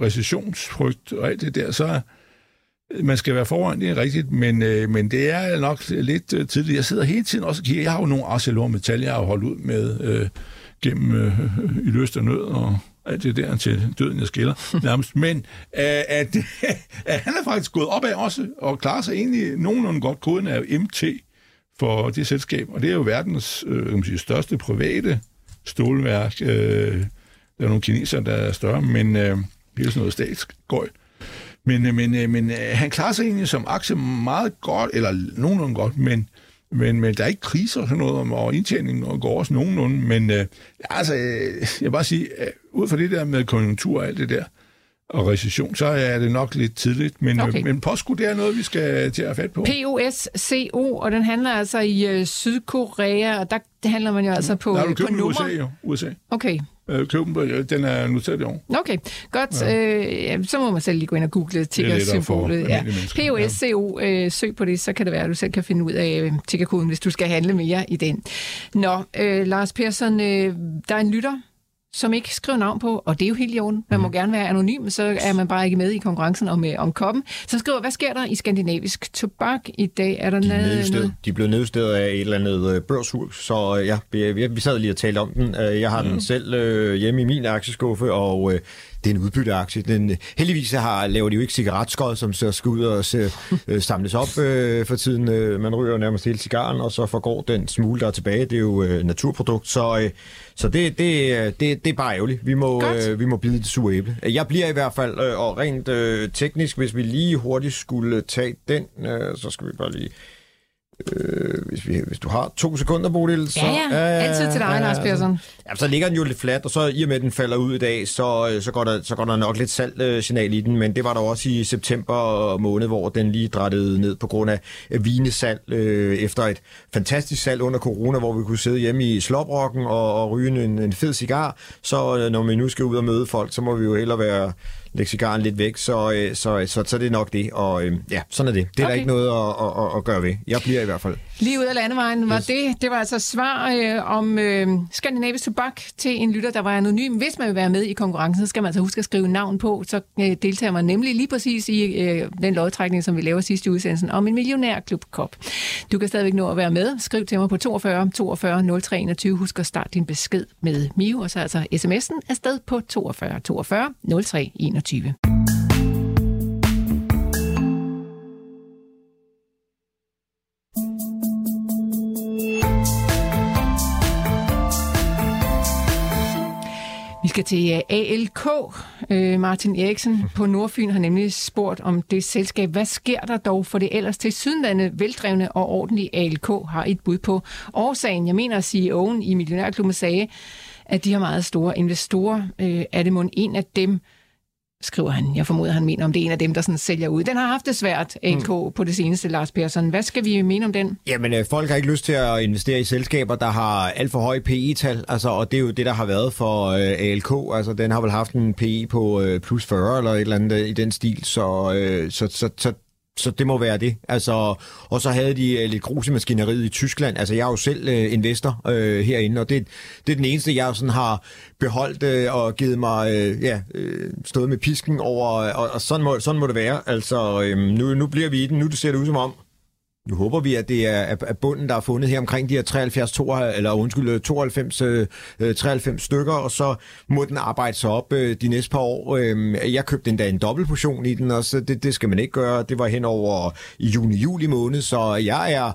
recessionsfrygt og alt det der, så man skal være foran, det er rigtigt, men, øh, men det er nok lidt øh, tidligt. Jeg sidder hele tiden også og kigger. Jeg har jo nogle ArcelorMittal, jeg har jo holdt ud med øh, gennem øh, i lyst og nød og alt det der til døden, jeg skiller nærmest. Men øh, at, at han er faktisk gået opad også og klarer sig egentlig nogenlunde godt. Koden er MT for det selskab, og det er jo verdens øh, kan man sige, største private stålværk. Øh, der er nogle kinesere, der er større, men øh, det er jo sådan noget statsgøjl. Men, øh, men, øh, men øh, han klarer sig egentlig som aktie meget godt, eller nogenlunde godt, men, men, men der er ikke kriser og sådan noget, og indtjeningen går også nogenlunde. Men øh, altså, øh, jeg vil bare sige, øh, ud fra det der med konjunktur og alt det der, og recession, så er det nok lidt tidligt. Men, Okay. okay. men påskud, det er noget, vi skal til at have fat på. POSCO, og den handler altså i øh, Sydkorea, og der handler man jo altså på, Der har du øh, på i USA, nummer. jo. USA. Okay, Øh, køb den, på- øh, den er noteret i år. okay, godt. Ja. Øh, ja, så må man selv lige gå ind og google tigger-symbolet. Ja. POSCO, øh, søg på det, så kan det være, at du selv kan finde ud af øh, tiggerkoden, hvis du skal handle mere i den. Nå, øh, Lars Persson, øh, der er en lytter, som ikke skriver navn på, og det er jo helt i orden. Man Mm. må gerne være anonym, så er man bare ikke med i konkurrencen om, øh, om koppen. Så skriver, hvad sker der i skandinavisk tobak i dag? Er der De noget? nedjusteret. de blevet nedjusteret af et eller andet øh, børshus, så øh, ja, vi, vi, sad lige og talte om den. Jeg har den selv øh, hjemme i min aktieskuffe, og øh, det er en udbytteaktie. Den, øh, heldigvis har, laver de jo ikke cigaretskod, som så skal ud og se, øh, samles op øh, for tiden. Øh, man ryger nærmest hele cigaren, og så forgår den smule, der er tilbage. Det er jo øh, naturprodukt, så, øh, så det, det, det, det er bare ærgerligt. Vi må, Godt. øh, vi må bide det sure æble. Jeg bliver i hvert fald, øh, og rent øh, teknisk, hvis vi lige hurtigt skulle tage den, øh, så skal vi bare lige... Øh, hvis, vi, hvis du har to sekunder, Bodil, så... Ja, ja. Altid til dig, Lars Persson. Ja, så ligger den jo lidt fladt, og så i og med, at den falder ud i dag, så, øh, så, går, der, så går der nok lidt salgsignal i den, men det var der også i september måned, hvor den lige drættede ned på grund af øh, vinesalg øh, efter et fantastisk salg under corona, hvor vi kunne sidde hjemme i slåbrokken og, og ryge en, en fed cigar. Så øh, når vi nu skal ud og møde folk, så må vi jo hellere være lægge cigaren lidt væk, så, øh, så, så, så, det er nok det. Og øh, ja, sådan er det. Det er okay. der ikke noget at, at, at, at gøre ved. Jeg bliver i i hvert fald. Lige ud af landevejen var yes. det. Det var altså svar øh, om øh, skandinavisk tobak til en lytter, der var anonym. Hvis man vil være med i konkurrencen, så skal man altså huske at skrive navn på. Så øh, deltager man nemlig lige præcis i øh, den lodtrækning, som vi laver sidste i udsendelsen om en millionærklubkop. Du kan stadigvæk nå at være med. Skriv til mig på 42 42 03 21. Husk at starte din besked med Mio, og så altså sms'en afsted på 42 42 03 21. Vi skal til øh, ALK. Øh, Martin Eriksen på Nordfyn har nemlig spurgt om det selskab. Hvad sker der dog for det ellers til sydlande veldrevne og ordentlige ALK har et bud på årsagen. Jeg mener at sige, i Millionærklubben sagde, at de har meget store investorer. Er det måske en af dem, skriver han. Jeg formoder, han mener, om det er en af dem, der sådan sælger ud. Den har haft det svært, AK, mm. på det seneste, Lars Persson. Hvad skal vi mene om den? Jamen, øh, folk har ikke lyst til at investere i selskaber, der har alt for høje PE-tal, altså, og det er jo det, der har været for øh, ALK. Altså, den har vel haft en PE på øh, plus 40 eller et eller andet øh, i den stil, så, øh, så, så, så så det må være det. Altså, og så havde de øh, lidt grus i maskineriet i Tyskland. Altså, jeg er jo selv øh, investor øh, herinde, og det, det er den eneste, jeg sådan har beholdt øh, og givet mig, øh, ja, øh, stået med pisken over, og, og sådan, må, sådan må det være. Altså, øh, nu, nu bliver vi i den. Nu det ser det ud som om, nu håber vi, at det er at bunden, der er fundet her omkring de her 73, 92, eller undskyld, øh, 92, 93 øh, øh, stykker, og så må den arbejde sig op de næste par år. Øhm, jeg købte endda en dobbelt portion i den, og så det, det skal man ikke gøre. Det var hen over i juni-juli måned, så jeg er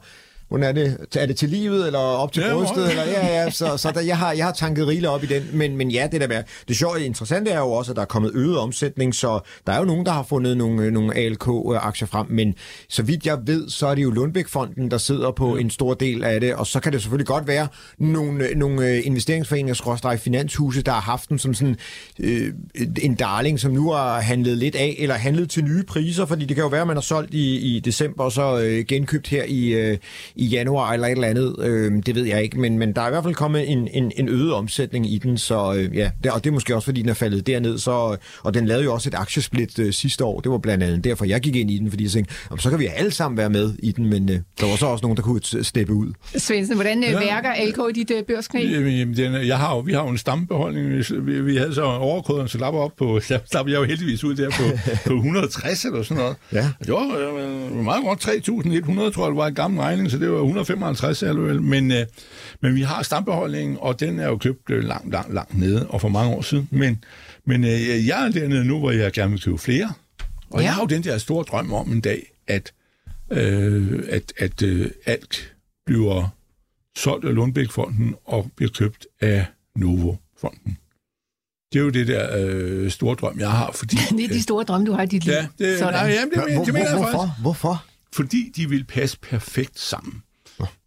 hvordan er det? Er det til livet, eller op til ja, brystet? Eller, ja, ja, så, så der, jeg, har, jeg har tanket rigeligt op i den, men, men ja, det der med. Det sjove og interessante er jo også, at der er kommet øget omsætning, så der er jo nogen, der har fundet nogle, nogle ALK-aktier frem, men så vidt jeg ved, så er det jo Lundbæk-fonden, der sidder på en stor del af det, og så kan det selvfølgelig godt være nogle, nogle investeringsforeninger, skråstrej finanshuse, der har haft den som sådan øh, en darling, som nu har handlet lidt af, eller handlet til nye priser, fordi det kan jo være, at man har solgt i, i december, og så øh, genkøbt her i, øh, i januar eller et eller andet. Øh, det ved jeg ikke, men, men der er i hvert fald kommet en, en, en øget omsætning i den, så øh, ja, det, og det er måske også, fordi den er faldet derned, så, og den lavede jo også et aktiesplit øh, sidste år. Det var blandt andet derfor, jeg gik ind i den, fordi jeg tænkte, så kan vi alle sammen være med i den, men øh, der var så også nogen, der kunne steppe ud. Svendsen, hvordan øh, ja. værker LK i dit øh, børsknæ? Jamen, den, jeg har jo, vi har jo en stammebeholdning. Vi, vi havde så overkoderen, så lapper op på, så lapper jeg jo heldigvis ud der på, på 160 eller sådan noget. Ja. Det var, var meget godt 3.100, tror jeg, det var en gammel regning, så det var 155 alligevel, men, øh, men vi har stambeholdningen, og den er jo købt øh, langt, langt, langt nede, og for mange år siden. Men, men øh, jeg er dernede nu, hvor jeg gerne vil købe flere. Og ja. jeg har jo den der store drøm om en dag, at, øh, at, at øh, alt bliver solgt af Lundbæk-fonden og bliver købt af Novo-fonden. Det er jo det der øh, store drøm, jeg har. Fordi, det er de store drømme, du har i dit liv. Ja, det, Sådan. nej, jamen, det, Hvor, det mener jeg hvorfor? Hvorfor? Fordi de vil passe perfekt sammen.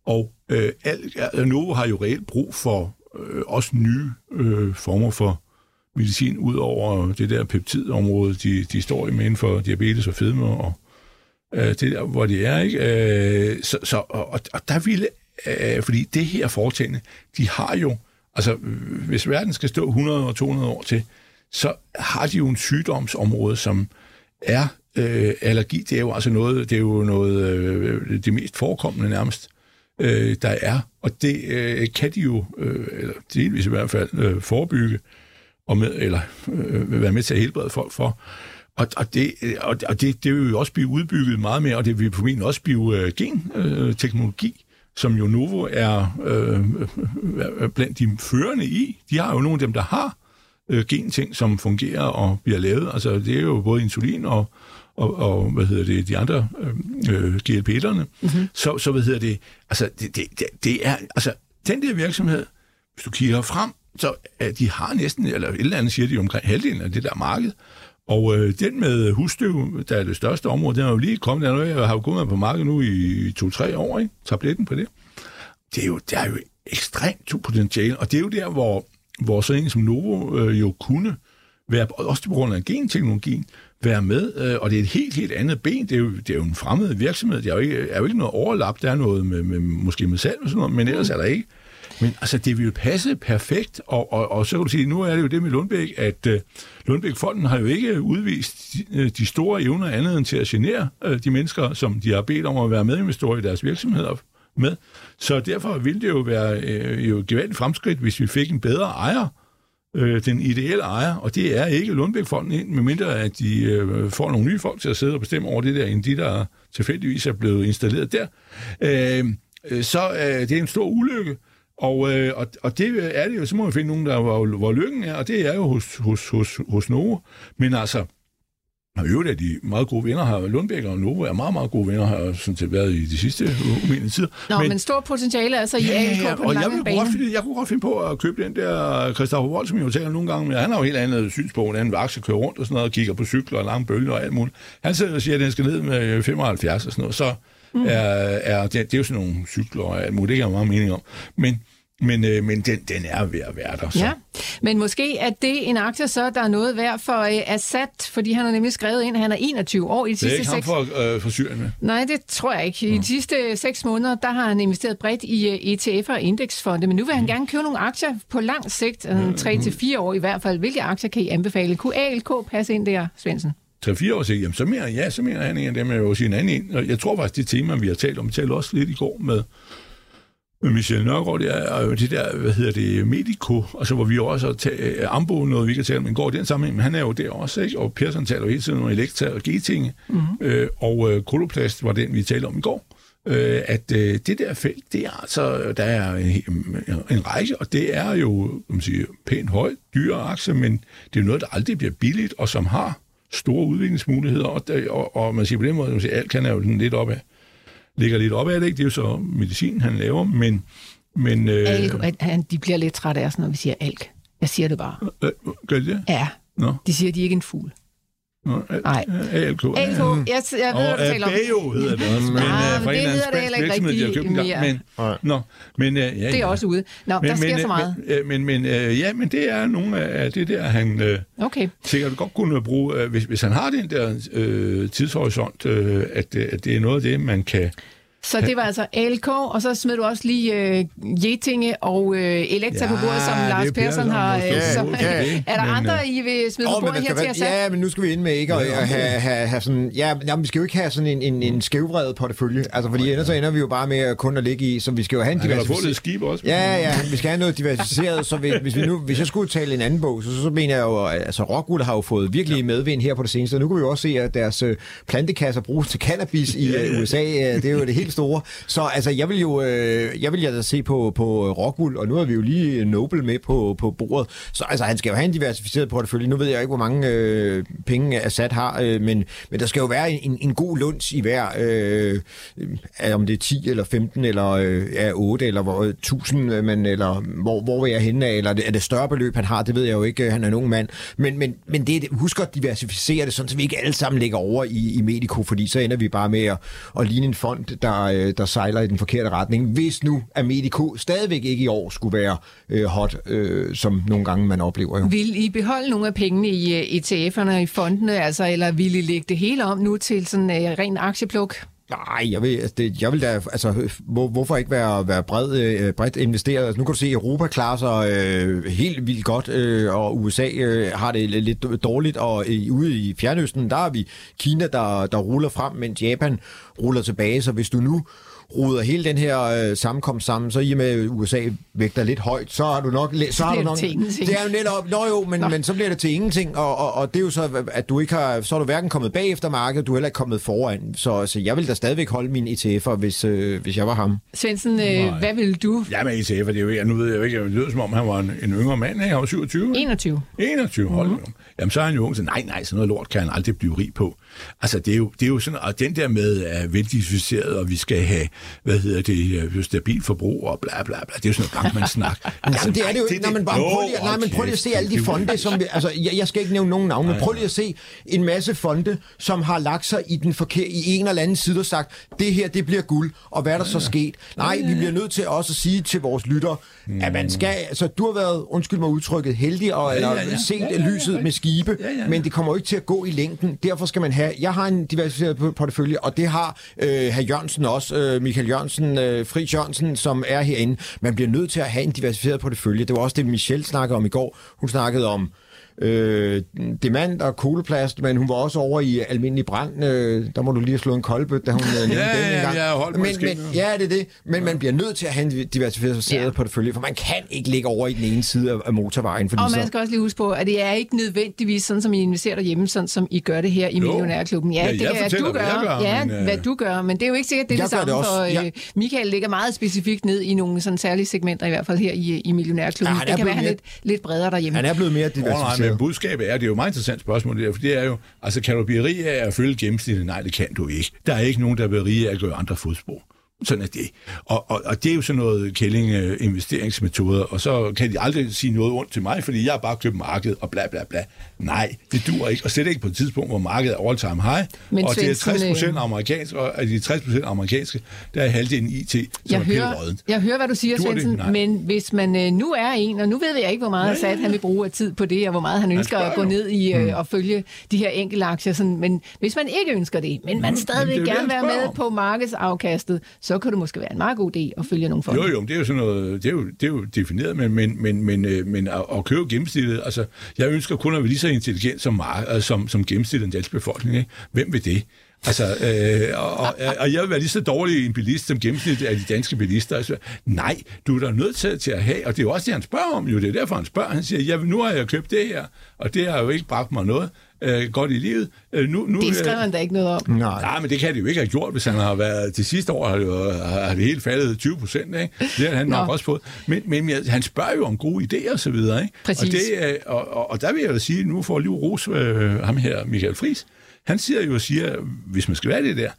Og øh, alt, ja, Novo har jo reelt brug for øh, også nye øh, former for medicin, ud over det der peptidområde, de, de står i med inden for diabetes og fedme, og øh, det der, hvor de er. Ikke? Øh, så, så, og, og der ville, øh, fordi det her foretagende, de har jo, altså hvis verden skal stå 100 og 200 år til, så har de jo en sygdomsområde, som er øh, allergi. Det er jo altså noget, det er jo noget, øh, det mest forekommende nærmest øh, der er. Og det øh, kan de jo, øh, eller delvis i hvert fald, øh, forebygge, og med, eller øh, være med til at helbrede folk for. Og, og, det, øh, og, og det, det vil jo også blive udbygget meget mere, og det vil formentlig også blive øh, genteknologi, øh, som jo Novo er øh, øh, øh, blandt de førende i. De har jo nogle af dem, der har øh, genting, som fungerer og bliver lavet. Altså, det er jo både insulin og, og, og hvad hedder det, de andre øh, GLP-erne. Mm-hmm. Så, så hvad hedder det, altså det, det, det er, altså den der virksomhed, hvis du kigger frem, så at de har næsten, eller et eller andet siger de omkring halvdelen af det der marked, og øh, den med husstøv, der er det største område, den er jo lige kommet, der jeg har jo gået med på markedet nu i to-tre år, ikke? tabletten på det. Det er jo, der er jo ekstremt potentiale, og det er jo der, hvor, hvor sådan en som Novo øh, jo kunne være, også på grund af genteknologien, være med, øh, og det er et helt, helt andet ben. Det er jo, det er jo en fremmed virksomhed. Det er jo ikke, er jo ikke noget overlap. Der er noget med, med måske med salg og sådan noget, men ellers er der ikke. Men altså, det vil passe perfekt, og, og, og så kan du sige, nu er det jo det med Lundbæk, at uh, Lundbæk-fonden har jo ikke udvist de, øh, de store evner andet end til at genere uh, de mennesker, som de har bedt om at være medinvestorer i deres virksomheder med. Så derfor ville det jo være øh, jo et gevaldigt fremskridt, hvis vi fik en bedre ejer, øh, den ideelle ejer, og det er ikke Lundbæk-fonden, medmindre at de øh, får nogle nye folk til at sidde og bestemme over det der, end de, der tilfældigvis er blevet installeret der. Øh, øh, så øh, det er en stor ulykke, og, øh, og, og det er det jo, så må vi finde nogen, der hvor, hvor lykken er, og det er jo hos, hos, hos, hos Novo. Men altså, og i øvrigt er de meget gode venner her. Lundbæk og Novo er meget, meget gode venner her, sådan set været i de sidste umiddelige tider. Nå, men, men stor potentiale altså i ALK ja, på og jeg, vil godt, finde, jeg kunne godt finde på at købe den der Christoffer Wold, som jeg jo taler nogle gange, men han har jo helt andet synspunkt, han vil aktie kører rundt og sådan noget, og kigger på cykler og lange bølger og alt muligt. Han sidder og siger, at den skal ned med 75 og sådan noget, så mm. er, er det, det, er jo sådan nogle cykler og alt muligt, det kan jeg meget mening om. Men men, øh, men den, den er ved at være der. Så. Ja, men måske er det en aktie så, der er noget værd for øh, Assad, fordi han har nemlig skrevet ind, at han er 21 år i de sidste seks... Det er ikke ham for, øh, for Syrien med. Nej, det tror jeg ikke. I de sidste seks måneder, der har han investeret bredt i uh, ETF'er og indeksfonde, men nu vil han mm. gerne købe nogle aktier på lang sigt, uh, 3-4 år i hvert fald. Hvilke aktier kan I anbefale? Kunne ALK passe ind der, Svendsen? 3-4 år siden, jamen så mener ja, så mener han en af dem, jeg vil sige en anden en. Jeg tror faktisk, det tema, vi har talt om, vi talte også lidt i går med med Michel Nørgaard, det er jo det der, hvad hedder det, Medico, altså hvor vi også har taget Ambo, noget vi kan tale om, men går den sammenhæng, men han er jo der også, ikke? Og Persson taler jo hele tiden om Elektra og G-tinge, mm-hmm. øh, og øh, Koloplast var den, vi talte om i går. Øh, at øh, det der felt, det er altså, der er en, en række, og det er jo, kan man sige, pænt højt, dyre aktier, men det er jo noget, der aldrig bliver billigt, og som har store udviklingsmuligheder, og, og, og man siger på den måde, man siger, alt kan er jo lidt op af ligger lidt op af det. Ikke? Det er jo så medicin, han laver, men... men øh, alk, han, de bliver lidt trætte af os, når vi siger alk. Jeg siger det bare. Øh, gør de det? Ja. Nå. De siger, at de er ikke en fugl. Nej. ALK. ALK, jeg, jeg ved, hvad du taler om. Bayo hedder det også, men Nej, uh, fra det en eller anden spansk virksomhed, de har købt en gang. Men, nå, men, uh, ja, det er også ude. Nå, men, der sker men, så meget. Men, men, ja, men det er nogle af det der, han okay. sikkert godt kunne bruge, hvis, hvis han har den der uh, tidshorisont, uh, at, at det er noget af det, man kan så det var altså ALK, og så smed du også lige øh, Jetinge og øh, Elektra ja, på bordet, som Lars Persson har... Øh, ja, som, ja, er der men, andre, øh, I vil smide på bordet her til at Ja, men nu skal vi ind med ikke at, at have, have, have sådan... Ja, jamen, vi skal jo ikke have sådan en, en, en skævvredet portefølje. Altså, fordi ellers så ender vi jo bare med kun at ligge i, så vi skal jo have en diversificeret... skib også. Ja, ja, vi skal have noget diversificeret, så hvis, hvis, vi nu, hvis jeg skulle tale en anden bog, så, så mener jeg jo, altså Rockwool har jo fået virkelig medvind her på det seneste, nu kan vi jo også se, at deres øh, plantekasser bruges til cannabis i uh, USA. Det er jo det helt store. Så altså, jeg vil jo øh, jeg vil jo se på, på øh, Rockwool, og nu har vi jo lige øh, Nobel med på, på bordet. Så altså, han skal jo have en diversificeret portefølje. Nu ved jeg ikke, hvor mange øh, penge Assad har, øh, men, men der skal jo være en, en god lunds i hver, øh, om det er 10 eller 15 eller øh, er 8 eller hvor, øh, 1000, men, eller hvor, hvor vil jeg henne af, eller det, er det større beløb, han har, det ved jeg jo ikke, han er en ung mand. Men, men, men det, husk at diversificere det, sådan så vi ikke alle sammen ligger over i, i Medico, fordi så ender vi bare med at, at ligne en fond, der, øh, der sejler i den forkerte retning, hvis nu at Medico stadigvæk ikke i år skulle være øh, hot, øh, som nogle gange man oplever jo. Vil I beholde nogle af pengene i øh, ETF'erne, i fondene, altså, eller vil I lægge det hele om nu til sådan en ren aktiepluk? Nej, jeg vil, altså, det, jeg vil da, altså, hvor, hvorfor ikke være, være bred, øh, bredt investeret? Altså, nu kan du se, at Europa klarer sig øh, helt vildt godt, øh, og USA øh, har det lidt dårligt, og øh, ude i Fjernøsten, der har vi Kina, der, der ruller frem, mens Japan ruller tilbage, så hvis du nu ruder hele den her øh, sammenkomst sammen, så i og med at USA vægter lidt højt, så har du nok... Så har du nok det er jo netop... Nå jo, men, men så bliver det til ingenting, og, og, og det er jo så, at du ikke har... Så er du hverken kommet bagefter markedet, du er heller ikke kommet foran. Så, så jeg vil da stadigvæk holde mine ETF'er, hvis, øh, hvis jeg var ham. Svendsen, øh, hvad vil du? Ja, men ETF'er, det er jo... Nu ved jeg jo ikke, det lyder som om, han var en, en yngre mand, ikke? Han var 27. 21. 21, hold mm-hmm. Jamen, så er han jo ung, så nej, nej, sådan noget lort kan han aldrig blive rig på. Altså, det er jo, det er jo sådan, og den der med at veldificeret, og vi skal have, hvad hedder det, øh, stabil forbrug, og bla bla bla, det er jo sådan noget bankmandssnak. altså, det er det jo ikke. Nej, men bare prøv lige, nej, men prøv lige at se alle de fonde, som vi, altså, jeg, jeg skal ikke nævne nogen navne, men prøv lige at se en masse fonde, som har lagt sig i, den forkerte, i en eller anden side og sagt, det her, det bliver guld, og hvad er der så sket? Nej, vi bliver nødt til også at sige til vores lytter, at man skal, altså, du har været, undskyld mig udtrykket, heldig, og, eller set lyset med skibe, men det kommer jo ikke til at gå i længden. Derfor skal man have, jeg har en diversificeret portefølje, og det har øh, herr Jørgensen også, øh, Michael Jørgensen, øh, Fri Jørgensen, som er herinde. Man bliver nødt til at have en diversificeret portefølje. Det var også det, Michelle snakkede om i går. Hun snakkede om øh, demand og kugleplast, men hun var også over i almindelig brand. Øh, der må du lige slå en koldbøt, da hun øh, nævnte Ja, den ja, har holdt men, men, ja, det er det. Men man bliver nødt til at have en diversificeret Ja. ja. portefølje, for man kan ikke ligge over i den ene side af, af motorvejen. Fordi Og så, man skal også lige huske på, at det er ikke nødvendigvis sådan, som I investerer derhjemme, sådan som I gør det her i Jo. Millionærklubben. Ja, Ja, det kan fortæller, du hvad jeg gør. ja, men, øh, hvad du gør, men det er jo ikke sikkert, det er Jeg det gør det samme, også. for Ja. øh, Michael ligger meget specifikt ned i nogle sådan særlige segmenter, i hvert fald her i, i Millionærklubben. Ja, han det er kan være, blevet han er lidt, lidt bredere derhjemme. han er blevet mere diversificeret men budskabet er, det er jo et meget interessant spørgsmål, det der, for det er jo, altså kan du blive rig af at følge gennemsnittet? Nej, det kan du ikke. Der er ikke nogen, der bliver rige af at gøre andre fodspor. Sådan er det. Og, og, og det er jo sådan noget kælling øh, investeringsmetoder, og så kan de aldrig sige noget ondt til mig, fordi jeg har bare købt markedet og bla bla bla. Nej, det dur ikke, og slet ikke på et tidspunkt, hvor markedet er all time high, Men og det er Svendsen, 60 procent øh, amerikansk, og af de 60 procent amerikanske, der er halvdelen IT, som Jeg er hører, jeg hører, hvad du siger? Svendsen, men hvis man øh, nu er en, og nu ved jeg ikke, hvor meget ja, han vil bruge af tid på det, og hvor meget han ønsker at gå jo. ned i øh, og følge de her enkelte aktier. Sådan, men hvis man ikke ønsker det, men man jo det, gerne han være med på markedsafkastet, så kan det måske være en meget god idé at følge nogle folk. Jo, jo, det er jo sådan noget, det er jo, det er jo defineret, men, men, men, men, øh, men at, at købe gennemsnittet, altså, jeg ønsker kun at være lige så intelligent som, mar- øh, som, som gennemsnittet af den danske befolkning, ikke? Hvem vil det? Altså, øh, og, og, og jeg vil være lige så dårlig en bilist som gennemsnittet af de danske bilister. Altså, nej, du er da nødt til, til at have, og det er jo også det, han spørger om jo, det er derfor, han spørger. Han siger, ja, nu har jeg købt det her, og det har jo ikke bragt mig noget øh, godt i livet. Øh, nu, nu, Det skriver han da ikke noget om. Nej. Nej, men det kan det jo ikke have gjort, hvis han har været... Det sidste år har det, jo, har det helt faldet 20 procent, ikke? Det har han nok Nå. også fået. Men, men han spørger jo om gode idéer og så videre, ikke? Præcis. Og, det, er- og, og, og der vil jeg jo sige, nu får lige ros øh, ham her, Michael Friis. Han siger jo og siger, hvis man skal være det der,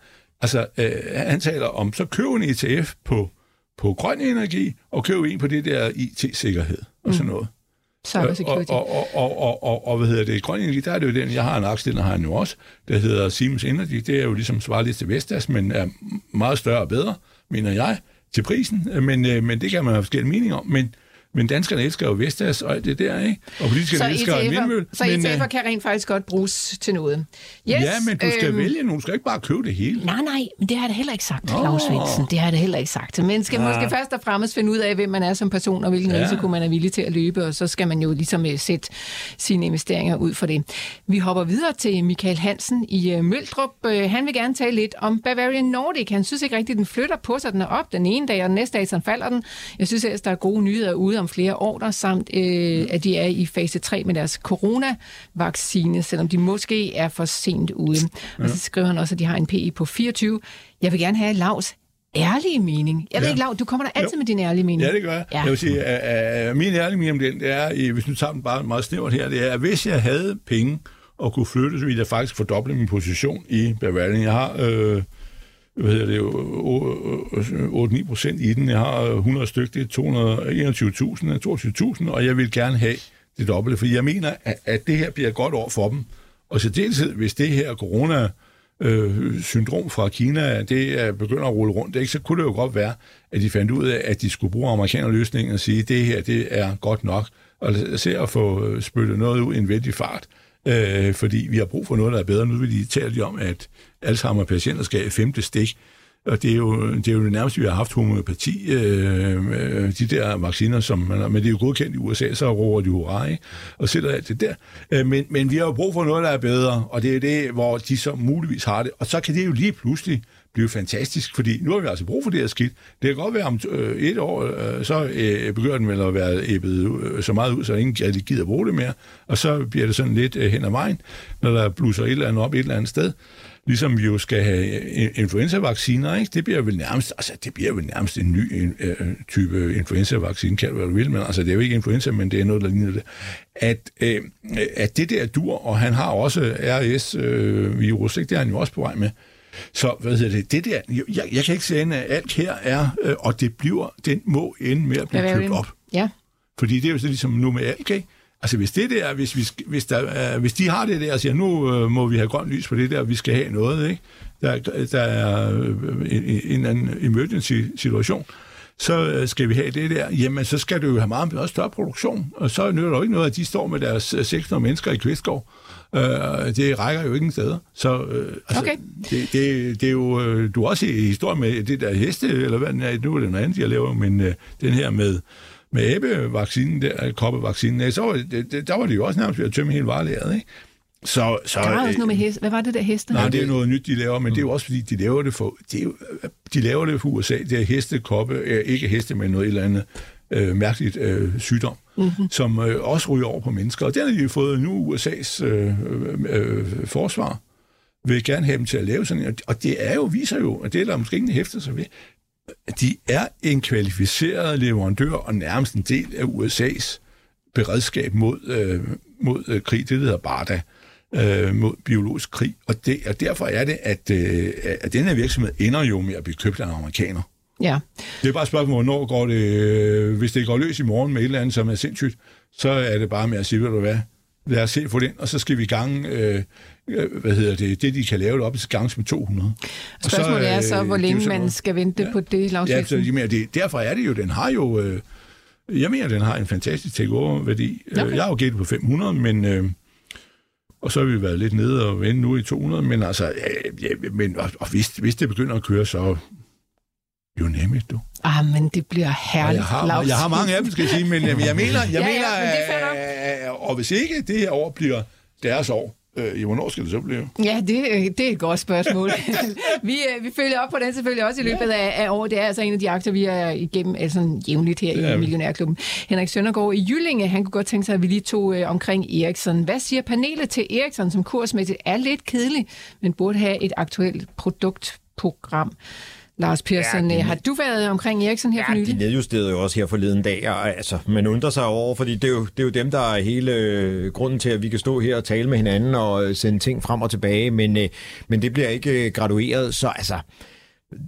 altså øh, han taler om, så køb en ETF på, på grøn energi, og køb en på det der IT-sikkerhed og sådan noget. Cyber security. Og, og, og, og, og, og hvad hedder det? Grøn energi, der er det jo den, jeg har en aktie, den har jeg nu også, der hedder Siemens Energy. Det er jo ligesom svarer lidt til Vestas, men er meget større og bedre, mener jeg, til prisen. Men, øh, men det kan man have forskellige meninger om. Men, men danskerne elsker jo Vestas og alt det der, ikke? Og politikerne Så elsker en vindmølle. ETF'er, så men, ETF'er øh, kan rent faktisk godt bruges til noget. Yes, ja, men du skal øhm, vælge nogen. Du skal ikke bare købe det hele. Nej, nej, men det har jeg da heller ikke sagt. Claus Svendsen. Det har jeg da heller ikke sagt. Man skal Ja. måske først og fremmest finde ud af, hvem man er som person, og hvilken Ja. risiko man er villig til at løbe, og så skal man jo ligesom øh, sætte sine investeringer ud for det. Vi hopper videre til Michael Hansen i øh, Møldrup. Han vil gerne tale lidt om Bavarian Nordic. Han synes ikke rigtigt, den flytter på sig. Den er op den ene dag, og den næste dag, så falder den. Jeg synes ellers, der er gode nyheder ude om flere ordre, samt øh, at de er i fase 3 med deres coronavaccine, selvom de måske er for sent ude. Og så skriver han også, at de har en PE på 24. Jeg vil gerne have Lavs ærlige mening. Jeg ved Ja. ikke, Lav, du kommer der altid Jo. med din ærlige mening. Ja, det gør jeg. Ja. Jeg vil sige, at, at min ærlige mening om den, det er, hvis nu tager den bare meget snævert her, det er, at hvis jeg havde penge og kunne flytte, så ville jeg faktisk fordoble min position i Bavarian. Jeg har, øh, hvad hedder det, 8-9 procent i den. Jeg har 100 stykker, det er 221.000, 22.000, øh, og jeg vil gerne have det dobbelte, fordi jeg mener, at, at det her bliver et godt år for dem. Og så deltid, hvis det her corona øh, syndrom fra Kina, det er begynder at rulle rundt, ikke? så kunne det jo godt være, at de fandt ud af, at de skulle bruge amerikanerløsningen og sige, at det her det er godt nok, og se at få øh, spyttet noget ud i en vældig fart, øh, fordi vi har brug for noget, der er bedre. Nu vil de tale om, at Alzheimer-patienter skal have femte stik, og det er jo det, er jo det nærmeste, vi har haft homøopati, øh, øh, de der vacciner, som man, har- men det er jo godkendt i USA, så råber de hurra, ikke? og sætter alt det der. Øh, men, men vi har jo brug for noget, der er bedre, og det er det, hvor de så muligvis har det. Og så kan det jo lige pludselig blive fantastisk, fordi nu har vi altså brug for det her skidt. Det kan godt være om øh, et år, øh, så øh, begynder den vel at være æbbet øh, så meget ud, så ingen rigtig gider bruge det mere, og så bliver det sådan lidt øh, hen ad vejen, når der blusser et eller andet op et eller andet sted ligesom vi jo skal have øh, influenzavacciner, ikke? det bliver vel nærmest, altså det bliver vel nærmest en ny en, øh, type influenzavaccine, kan du hvad du vil, men altså det er jo ikke influenza, men det er noget, der ligner det. At, øh, at det der dur, og han har også RS-virus, øh, ikke? det er han jo også på vej med, så hvad hedder det, det der, jeg, jeg kan ikke sige, at alt her er, øh, og det bliver, den må ende med at blive købt op. Ja. Fordi det er jo så ligesom nu med alt, ikke? Altså hvis det der, hvis, vi, hvis, der, er- hvis de har det der og siger, nu øh, må vi have grønt lys på det der, vi skal have noget, ikke? Der, der er øh, en, en anden emergency-situation, så øh, skal vi have det der, jamen så skal du jo have meget også større produktion, og så nytter det jo ikke noget, at de står med deres øh, 600 mennesker i Kvistgård, Øh, det rækker jo ingen steder. Så øh, altså, Okay. det, det, det er jo... Øh, du er også i historie med det der heste, eller hvad er, nu er det noget andet, jeg laver, men øh, den her med med æbevaccinen, der, koppevaccinen, ja, så var det, der var det jo også nærmest ved at tømme hele varelæret, ikke? Så, så, Der var også øh, noget med heste. Hvad var det der heste? Nej, det er noget nyt, de laver, men det er jo også, fordi de laver det for, jo, de laver det for USA. Det er heste, koppe, øh, ikke heste, men noget eller andet øh, mærkeligt øh, sygdom, mm-hmm. som øh, også ryger over på mennesker. Og den har de fået nu USA's øh, øh, forsvar vil gerne have dem til at lave sådan en. Og det er jo, viser jo, at det er der måske ingen hæfter sig ved, de er en kvalificeret leverandør og nærmest en del af USA's beredskab mod, øh, mod øh, krig. Det hedder BARDA øh, mod biologisk krig. Og, det, og derfor er det, at, øh, at den her virksomhed ender jo med at blive købt af en amerikaner. Ja. Det er bare et spørgsmål, hvornår går det... Øh, hvis det går løs i morgen med et eller andet, som er sindssygt, så er det bare med at sige, ved du hvad, lad os se få den, og så skal vi i gang... Øh, øh, hvad hedder det, det de kan lave det op til gangs med 200. Og Spørgsmålet så, er så, øh, hvor det længe sådan man noget- skal vente Ja. på det, Lars Ja, så jeg mener, det, derfor er det jo, den har jo, øh, jeg mener, den har en fantastisk take-over-værdi. Okay. Jeg har jo gættet på 500, men, øh, og så har vi været lidt nede og vende nu i 200, men altså, øh, ja, men, og, og hvis, hvis det begynder at køre, så jo nemmest, du. Ah, men det bliver Og herligt, jeg, har, jeg har mange af dem, skal jeg sige, men jeg, jeg mener, jeg Ja, ja, mener men er fair øh, og hvis ikke det her år bliver deres år, øh, ja, hvornår skal det så blive? Ja, det, øh, det er et godt spørgsmål. vi, øh, vi følger op på den selvfølgelig også i løbet af, af året. Det er altså en af de aktier, vi er igennem altså, jævnligt her er i. Millionærklubben. Henrik Søndergaard i Jyllinge, han kunne godt tænke sig, at vi lige tog øh, omkring Ericsson. Hvad siger panelet til Ericsson, som kursmæssigt er lidt kedelig, men burde have et aktuelt produktprogram? Lars Persson, Ja, de- har du været omkring Ericsson her for Ja, nylig? de nedjusterede jo også her forleden dag, og altså, man undrer sig over, fordi det er, jo, det er jo dem, der er hele øh, grunden til, at vi kan stå her og tale med hinanden og øh, sende ting frem og tilbage, men, øh, men det bliver ikke øh, gradueret, så altså,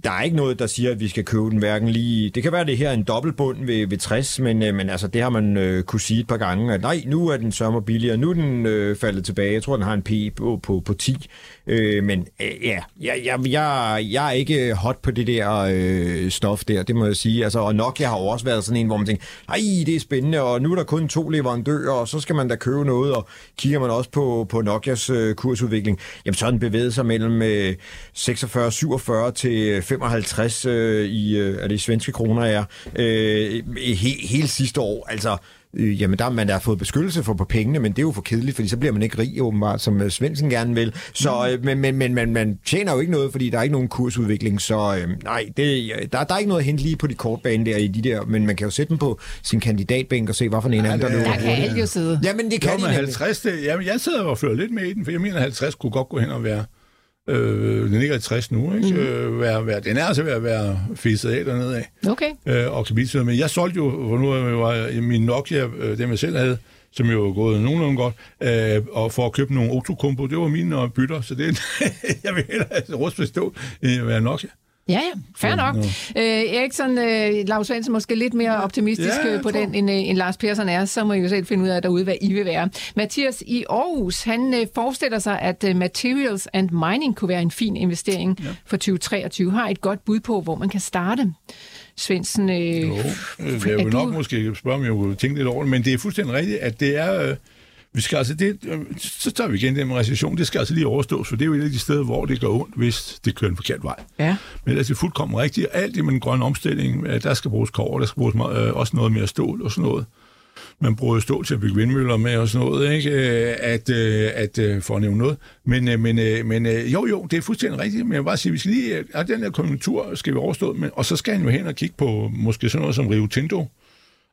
der er ikke noget, der siger, at vi skal købe den hverken lige... Det kan være, at det her er en dobbeltbund ved, ved 60, men, øh, men altså, det har man øh, kunne sige et par gange, at nej, nu er den sørmer billigere, nu er den øh, faldet tilbage. Jeg tror, den har en P på, på, på 10. Øh, men øh, ja, jeg, jeg, jeg, jeg er ikke hot på det der øh, stof der, det må jeg sige. Altså, og Nokia har også været sådan en, hvor man tænker, ej, det er spændende, og nu er der kun to leverandører, og så skal man da købe noget, og kigger man også på, på Nokias øh, kursudvikling, jamen så har den bevæget sig mellem øh, 46-47 til 55 øh, i, øh, er det i svenske kroner, er, øh, he, hele sidste år. Altså, øh, jamen der har man da fået beskyttelse for på pengene, men det er jo for kedeligt, fordi så bliver man ikke rig åbenbart, som øh, Svendsen gerne vil. Så, øh, men, men, men, men man tjener jo ikke noget, fordi der er ikke nogen kursudvikling, så øh, nej, det, der, der er ikke noget at hente lige på de kortbane der i de der, men man kan jo sætte dem på sin kandidatbænk og se, hvad for en af dem, der løber Der kan alt jo sidde. Jamen det kan Jo, de men nemlig. 50, det, jamen, jeg sidder og følger lidt med i den, for jeg mener, at 50 kunne godt gå hen og være... Øh, den ligger i 60 nu, ikke? Mm. Øh, være, være, den er altså ved at være fisset af dernede af. Okay. øh, og til- Men jeg solgte jo, for nu var min Nokia, øh, dem jeg selv havde, som jo er gået nogenlunde godt, øh, og for at købe nogle Otokompo, det var mine øh, bytter, så det jeg vil hellere have rust bestå, end at være Nokia. Ja, ja, fair nok. Øh, Eriksson, øh, Lars Svendsen måske lidt mere optimistisk Ja, ja, jeg på tror- den, end, øh, end Lars Persson er. Så må I jo selv finde ud af derude, hvad I vil være. Mathias i Aarhus, han øh, forestiller sig, at øh, Materials and Mining kunne være en fin investering ja. for 2023. Har et godt bud på, hvor man kan starte. Svendsen, øh, Jo, øh, jeg er vil nok du- måske spørge, om jeg kunne tænke lidt over det, men det er fuldstændig rigtigt, at det er... Øh, vi skal altså det, øh, så tager vi igen det med recession. Det skal altså lige overstås, for det er jo et af de steder, hvor det går ondt, hvis det kører en forkert vej. Ja. Men er det fuldkommen rigtigt. Alt det med den grønne omstilling, øh, der skal bruges kover, der skal bruges meget, øh, også noget mere stål og sådan noget. Man bruger jo stål til at bygge vindmøller med og sådan noget, ikke? Øh, At, at øh, for at nævne noget. Men, men, men jo, jo, det er fuldstændig rigtigt. Men jeg vil bare sige, vi skal lige, at den her konjunktur skal vi overstå, men, og så skal han jo hen og kigge på måske sådan noget som Rio Tinto.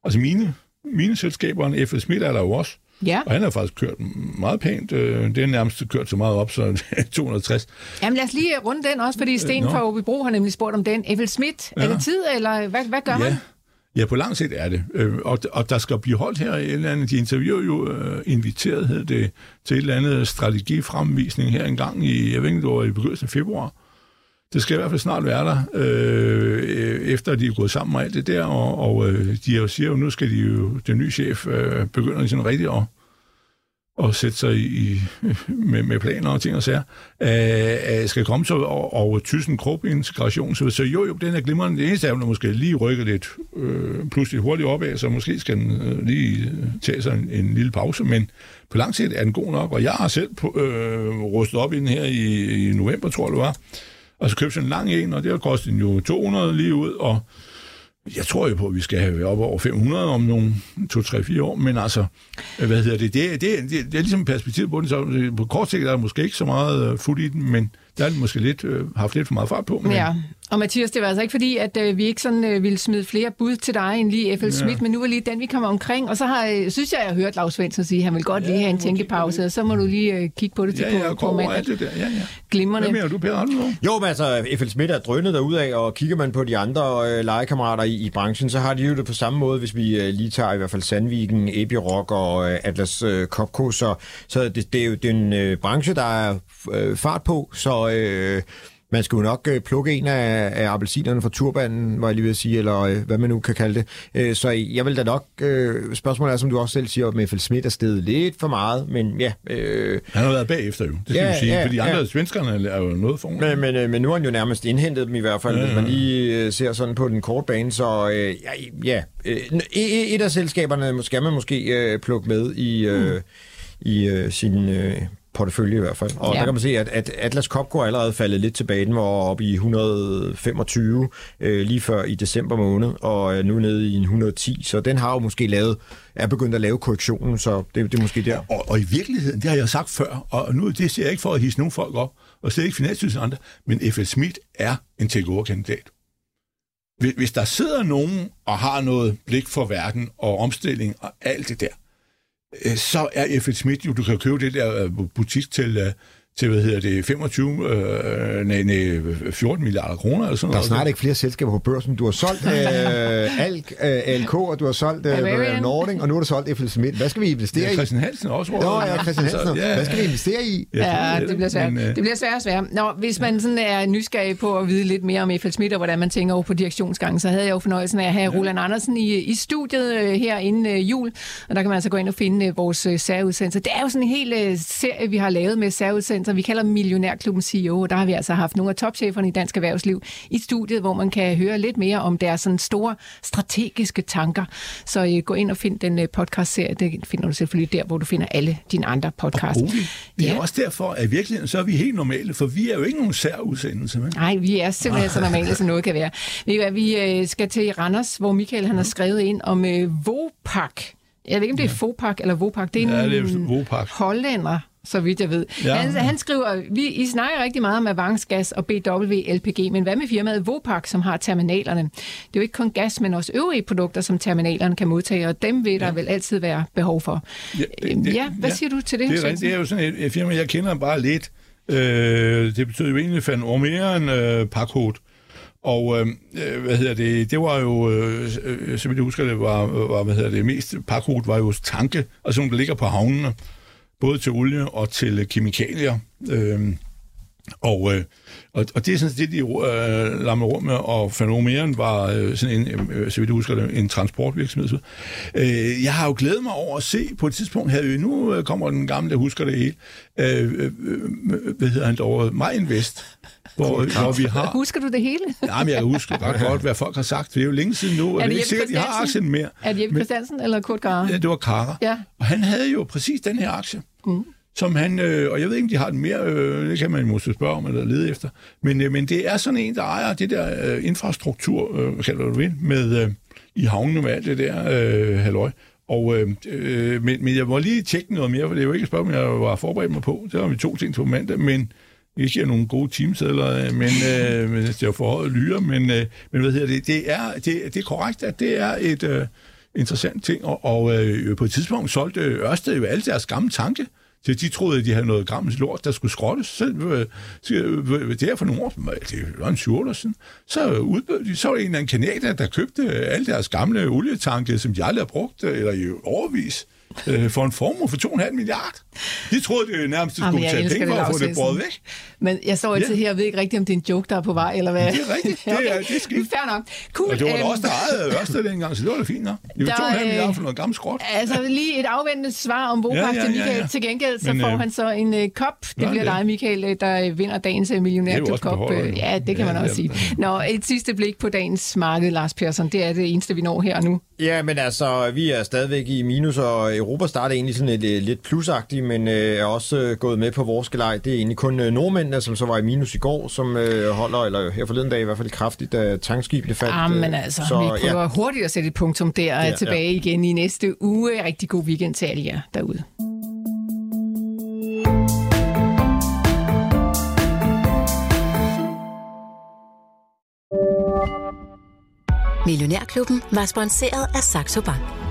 Altså mine, mine selskaberne, F.S. Schmidt er der jo også. Ja. Og han har faktisk kørt meget pænt. Øh, Det er nærmest kørt så meget op, så 260. Jamen lad os lige runde den også, fordi Sten nå. fra Åbibro har nemlig spurgt om den. Evel Schmidt, ja. er Ja. det tid, eller hvad, hvad gør han? Ja. Ja, på lang sigt er det. Øh, Og, og der skal blive holdt her et eller andet. De interviewer jo øh, inviteret hed det, til et eller andet strategifremvisning her en gang i, jeg ved ikke, det var i begyndelsen af februar. Det skal i hvert fald snart være der, øh, efter de er gået sammen med alt det der, og, og øh, de jo siger jo, nu skal de jo, den nye chef øh, begynder ligesom sådan rigtigt at, og sætte sig i, med, med planer og ting og sager, øh, øh skal komme så over, over tysen integration. Så, så jo, jo, den er glimrende. Det eneste er, at måske lige rykker lidt øh, pludselig hurtigt opad, så måske skal den øh, lige øh, tage sig en, en lille pause, men på lang sigt er den god nok, og jeg har selv på, øh, rustet op i den her i, i november, tror jeg det var, og så købte sådan en lang en, og det har kostet jo 200 lige ud, og jeg tror jo på, at vi skal have op over 500 om nogle 2-3-4 år, men altså, hvad hedder det, det, det, det, det er ligesom perspektivet på den, så på kort sigt er der måske ikke så meget øh, uh, fuld i den, men der er måske lidt, øh, haft lidt for meget fart på. Men... Ja, og Mathias, det var altså ikke fordi, at øh, vi ikke sådan øh, ville smide flere bud til dig end lige F.L. Schmidt, ja. men nu er lige den, vi kommer omkring. Og så har, øh, synes jeg, jeg har hørt Lars Svendsen sige, at han vil godt ja, lige have en tænkepause, og så må du lige øh, kigge på det til ja, ja, på, på mandag. det der. Ja, ja. Glimrende. Hvad mener du, Per? Jo, men altså, F.L. Schmidt er drønnet derudad, og kigger man på de andre øh, legekammerater i, i branchen, så har de jo det på samme måde, hvis vi øh, lige tager i hvert fald Sandviken, Ebi Rock og øh, Atlas øh, Copco, så, så det, det er jo det er en øh, branche, der er øh, fart på, så... Øh, man skulle nok øh, plukke en af, af appelsinerne fra turbanen, var jeg lige ved at sige, eller øh, hvad man nu kan kalde det. Øh, så jeg vil da nok, øh, spørgsmålet er, som du også selv siger, med F.L. Schmidt er stedet lidt for meget, men ja. Øh, han har været bagefter jo, det skal ja, vi sige, ja, for de andre ja. svenskerne er jo noget for men, men, øh, men nu har han jo nærmest indhentet dem i hvert fald, ja, ja. hvis man lige øh, ser sådan på den korte bane, så øh, ja, ja øh, et af selskaberne skal man måske øh, plukke med i, øh, mm. i øh, sin... Øh, portefølje i hvert fald. Og ja. der kan man se, at, at Atlas Copco er allerede faldet lidt tilbage. Den var oppe i 125 øh, lige før i december måned, og nu nede i en 110. Så den har jo måske lavet, er begyndt at lave korrektionen, så det, det er måske der. Og, og i virkeligheden, det har jeg sagt før, og nu det siger jeg ikke for at hisse nogen folk op, og slet ikke Finanstilsynet andre, men F.L. Schmidt er en takeover-kandidat. Hvis der sidder nogen og har noget blik for verden og omstilling og alt det der, Øh, Øh, så er F.L. Schmidt jo, du kan købe det der øh, butik til, øh, til, hvad hedder det, 25, øh, nej, nej, 14 milliarder kroner eller sådan noget. Der er snart ikke flere selskaber på børsen. Du har solgt øh, Alk, øh, ALK, og du har solgt øh, Nording, og nu har du solgt F.L. Schmidt. Hvad skal vi investere i? Ja, Christian Hansen også. Nå, ja, Christian Hansen. Altså, ja, Hvad skal vi investere i? Ja, det bliver svært. Men, øh... Det bliver svært og svært. Nå, hvis man sådan er nysgerrig på at vide lidt mere om F.L. Schmidt, og hvordan man tænker over på direktionsgangen, så havde jeg jo fornøjelsen af at have ja. Roland Andersen i, i studiet øh, her inden øh, jul, og der kan man altså gå ind og finde øh, vores øh, særudsendelser. Det er jo sådan en hel øh, serie, vi har lavet med særudsendelser. Vi kalder Millionær Millionærklubben CEO, og der har vi altså haft nogle af topcheferne i dansk erhvervsliv i studiet, hvor man kan høre lidt mere om deres sådan store strategiske tanker. Så øh, gå ind og find den øh, podcast-serie. Det finder du selvfølgelig der, hvor du finder alle dine andre podcasts. Og det er ja. også derfor, at i virkeligheden så er vi helt normale, for vi er jo ikke nogen særudsendelse. Men... Nej, vi er simpelthen så normale, som noget kan være. Vi øh, skal til Randers, hvor Michael han har skrevet ind om øh, Vopak. Jeg ved ikke, om det er Fopak eller Vopak. Det er en ja, det er Vopak. hollænder, så vidt jeg ved. Ja. Han, han skriver, vi, I snakker rigtig meget om avansgas og BW-LPG, men hvad med firmaet Vopak, som har terminalerne? Det er jo ikke kun gas, men også øvrige produkter, som terminalerne kan modtage, og dem vil der ja. vel altid være behov for. Ja, det, øhm, ja hvad ja, siger du til det? Det er, det er jo sådan et, et firma, jeg kender bare lidt. Øh, det betyder jo egentlig fandt mere end øh, pakkode. Og øh, øh, hvad hedder det, det var jo, øh, øh så vidt jeg husker, det var, var hvad hedder det, mest pakkode var jo tanke, altså nogle, der ligger på havnene både til olie og til øh, kemikalier. Øh, og, øh, og, og det er sådan det, de øh, lammede rum med, og Fenomen var øh, sådan en, øh, øh, så vidt jeg husker det, en transportvirksomhed. Øh, jeg har jo glædet mig over at se, på et tidspunkt havde vi, nu øh, kommer den gamle, der husker det hele, øh, øh, øh, øh hvad hedder han dog, Majinvest, hvor, hvor vi har... Husker du det hele? Nej, men jeg husker ret godt, hvad folk har sagt. Det er jo længe siden nu, og er det, det er ikke sikkert, de har aktien mere. Er det Jeppe Christiansen eller Kurt Kara? Ja, det var Kara. Ja. Og han havde jo præcis den her aktie. Mm som han, øh, og jeg ved ikke, om de har den mere, øh, det kan man måske spørge om eller lede efter, men, øh, men det er sådan en, der ejer det der øh, infrastruktur, øh, kalder du det, med øh, i havnene med alt det der øh, halløj. Og, øh, øh, men, men jeg må lige tjekke noget mere, for det er jo ikke et spørgsmål, jeg var forberedt mig på. Det var vi to ting på mandag, men ikke er nogle gode teamsedler, øh, men, øh, men det er jo forhøjet lyre, men, øh, men hvad hedder det, det er, det, det er korrekt, at det er et øh, interessant ting, og, og øh, på et tidspunkt solgte Ørsted jo alle deres gamle tanke, så de troede, at de havde noget gammelt lort, der skulle skrottes. Så, øh, øh, det er for nogle år, det var en 20 år siden, så udbød de, så var en eller anden kanadier, der købte alle deres gamle olietanke, som de aldrig har brugt, øh, eller i overvis, øh, for en formue for 2,5 milliarder. De troede, det nærmest Jamen, skulle tage penge det, for at få det Jensen. væk. Men jeg står altid Ja. her og ved ikke rigtigt, om det er en joke, der er på vej, eller hvad? Det er rigtigt. Det er- det er skidt. Fair nok. Cool. Og det var da Øhm, også der ejede Ørsted dengang, så det var da fint nok. Det var Der, 2,5 øh, milliarder for noget gammelt skrot. Altså lige et afvendende svar om Vopak Ja, ja, ja, ja, til ja, Michael. ja. Til gengæld så Men, får øh, han så en uh, kop. Det bliver det. dig, Michael, øh, der vinder dagens uh, Det er jo millionærklub også kop. beholder, Øh. Ja, det kan Ja, man også det sige. Nå, et sidste blik på dagens marked, Lars Persson. Det er det eneste, vi når her og nu. Ja, men altså, vi er stadigvæk i minus, og Europa starter egentlig sådan lidt, lidt plusagtigt, men øh, er også øh, gået med på vores gelej. Det er egentlig kun øh, nordmændene, som så var i minus i går, som øh, holder, eller her forleden dag i hvert fald kraftigt, da tankskibene faldt. Ah, men øh, altså, så, vi prøver ja. hurtigt at sætte et punktum der Ja, tilbage ja. igen i næste uge. Rigtig god weekend til alle jer derude. Millionærklubben var sponsoreret af Saxo Bank.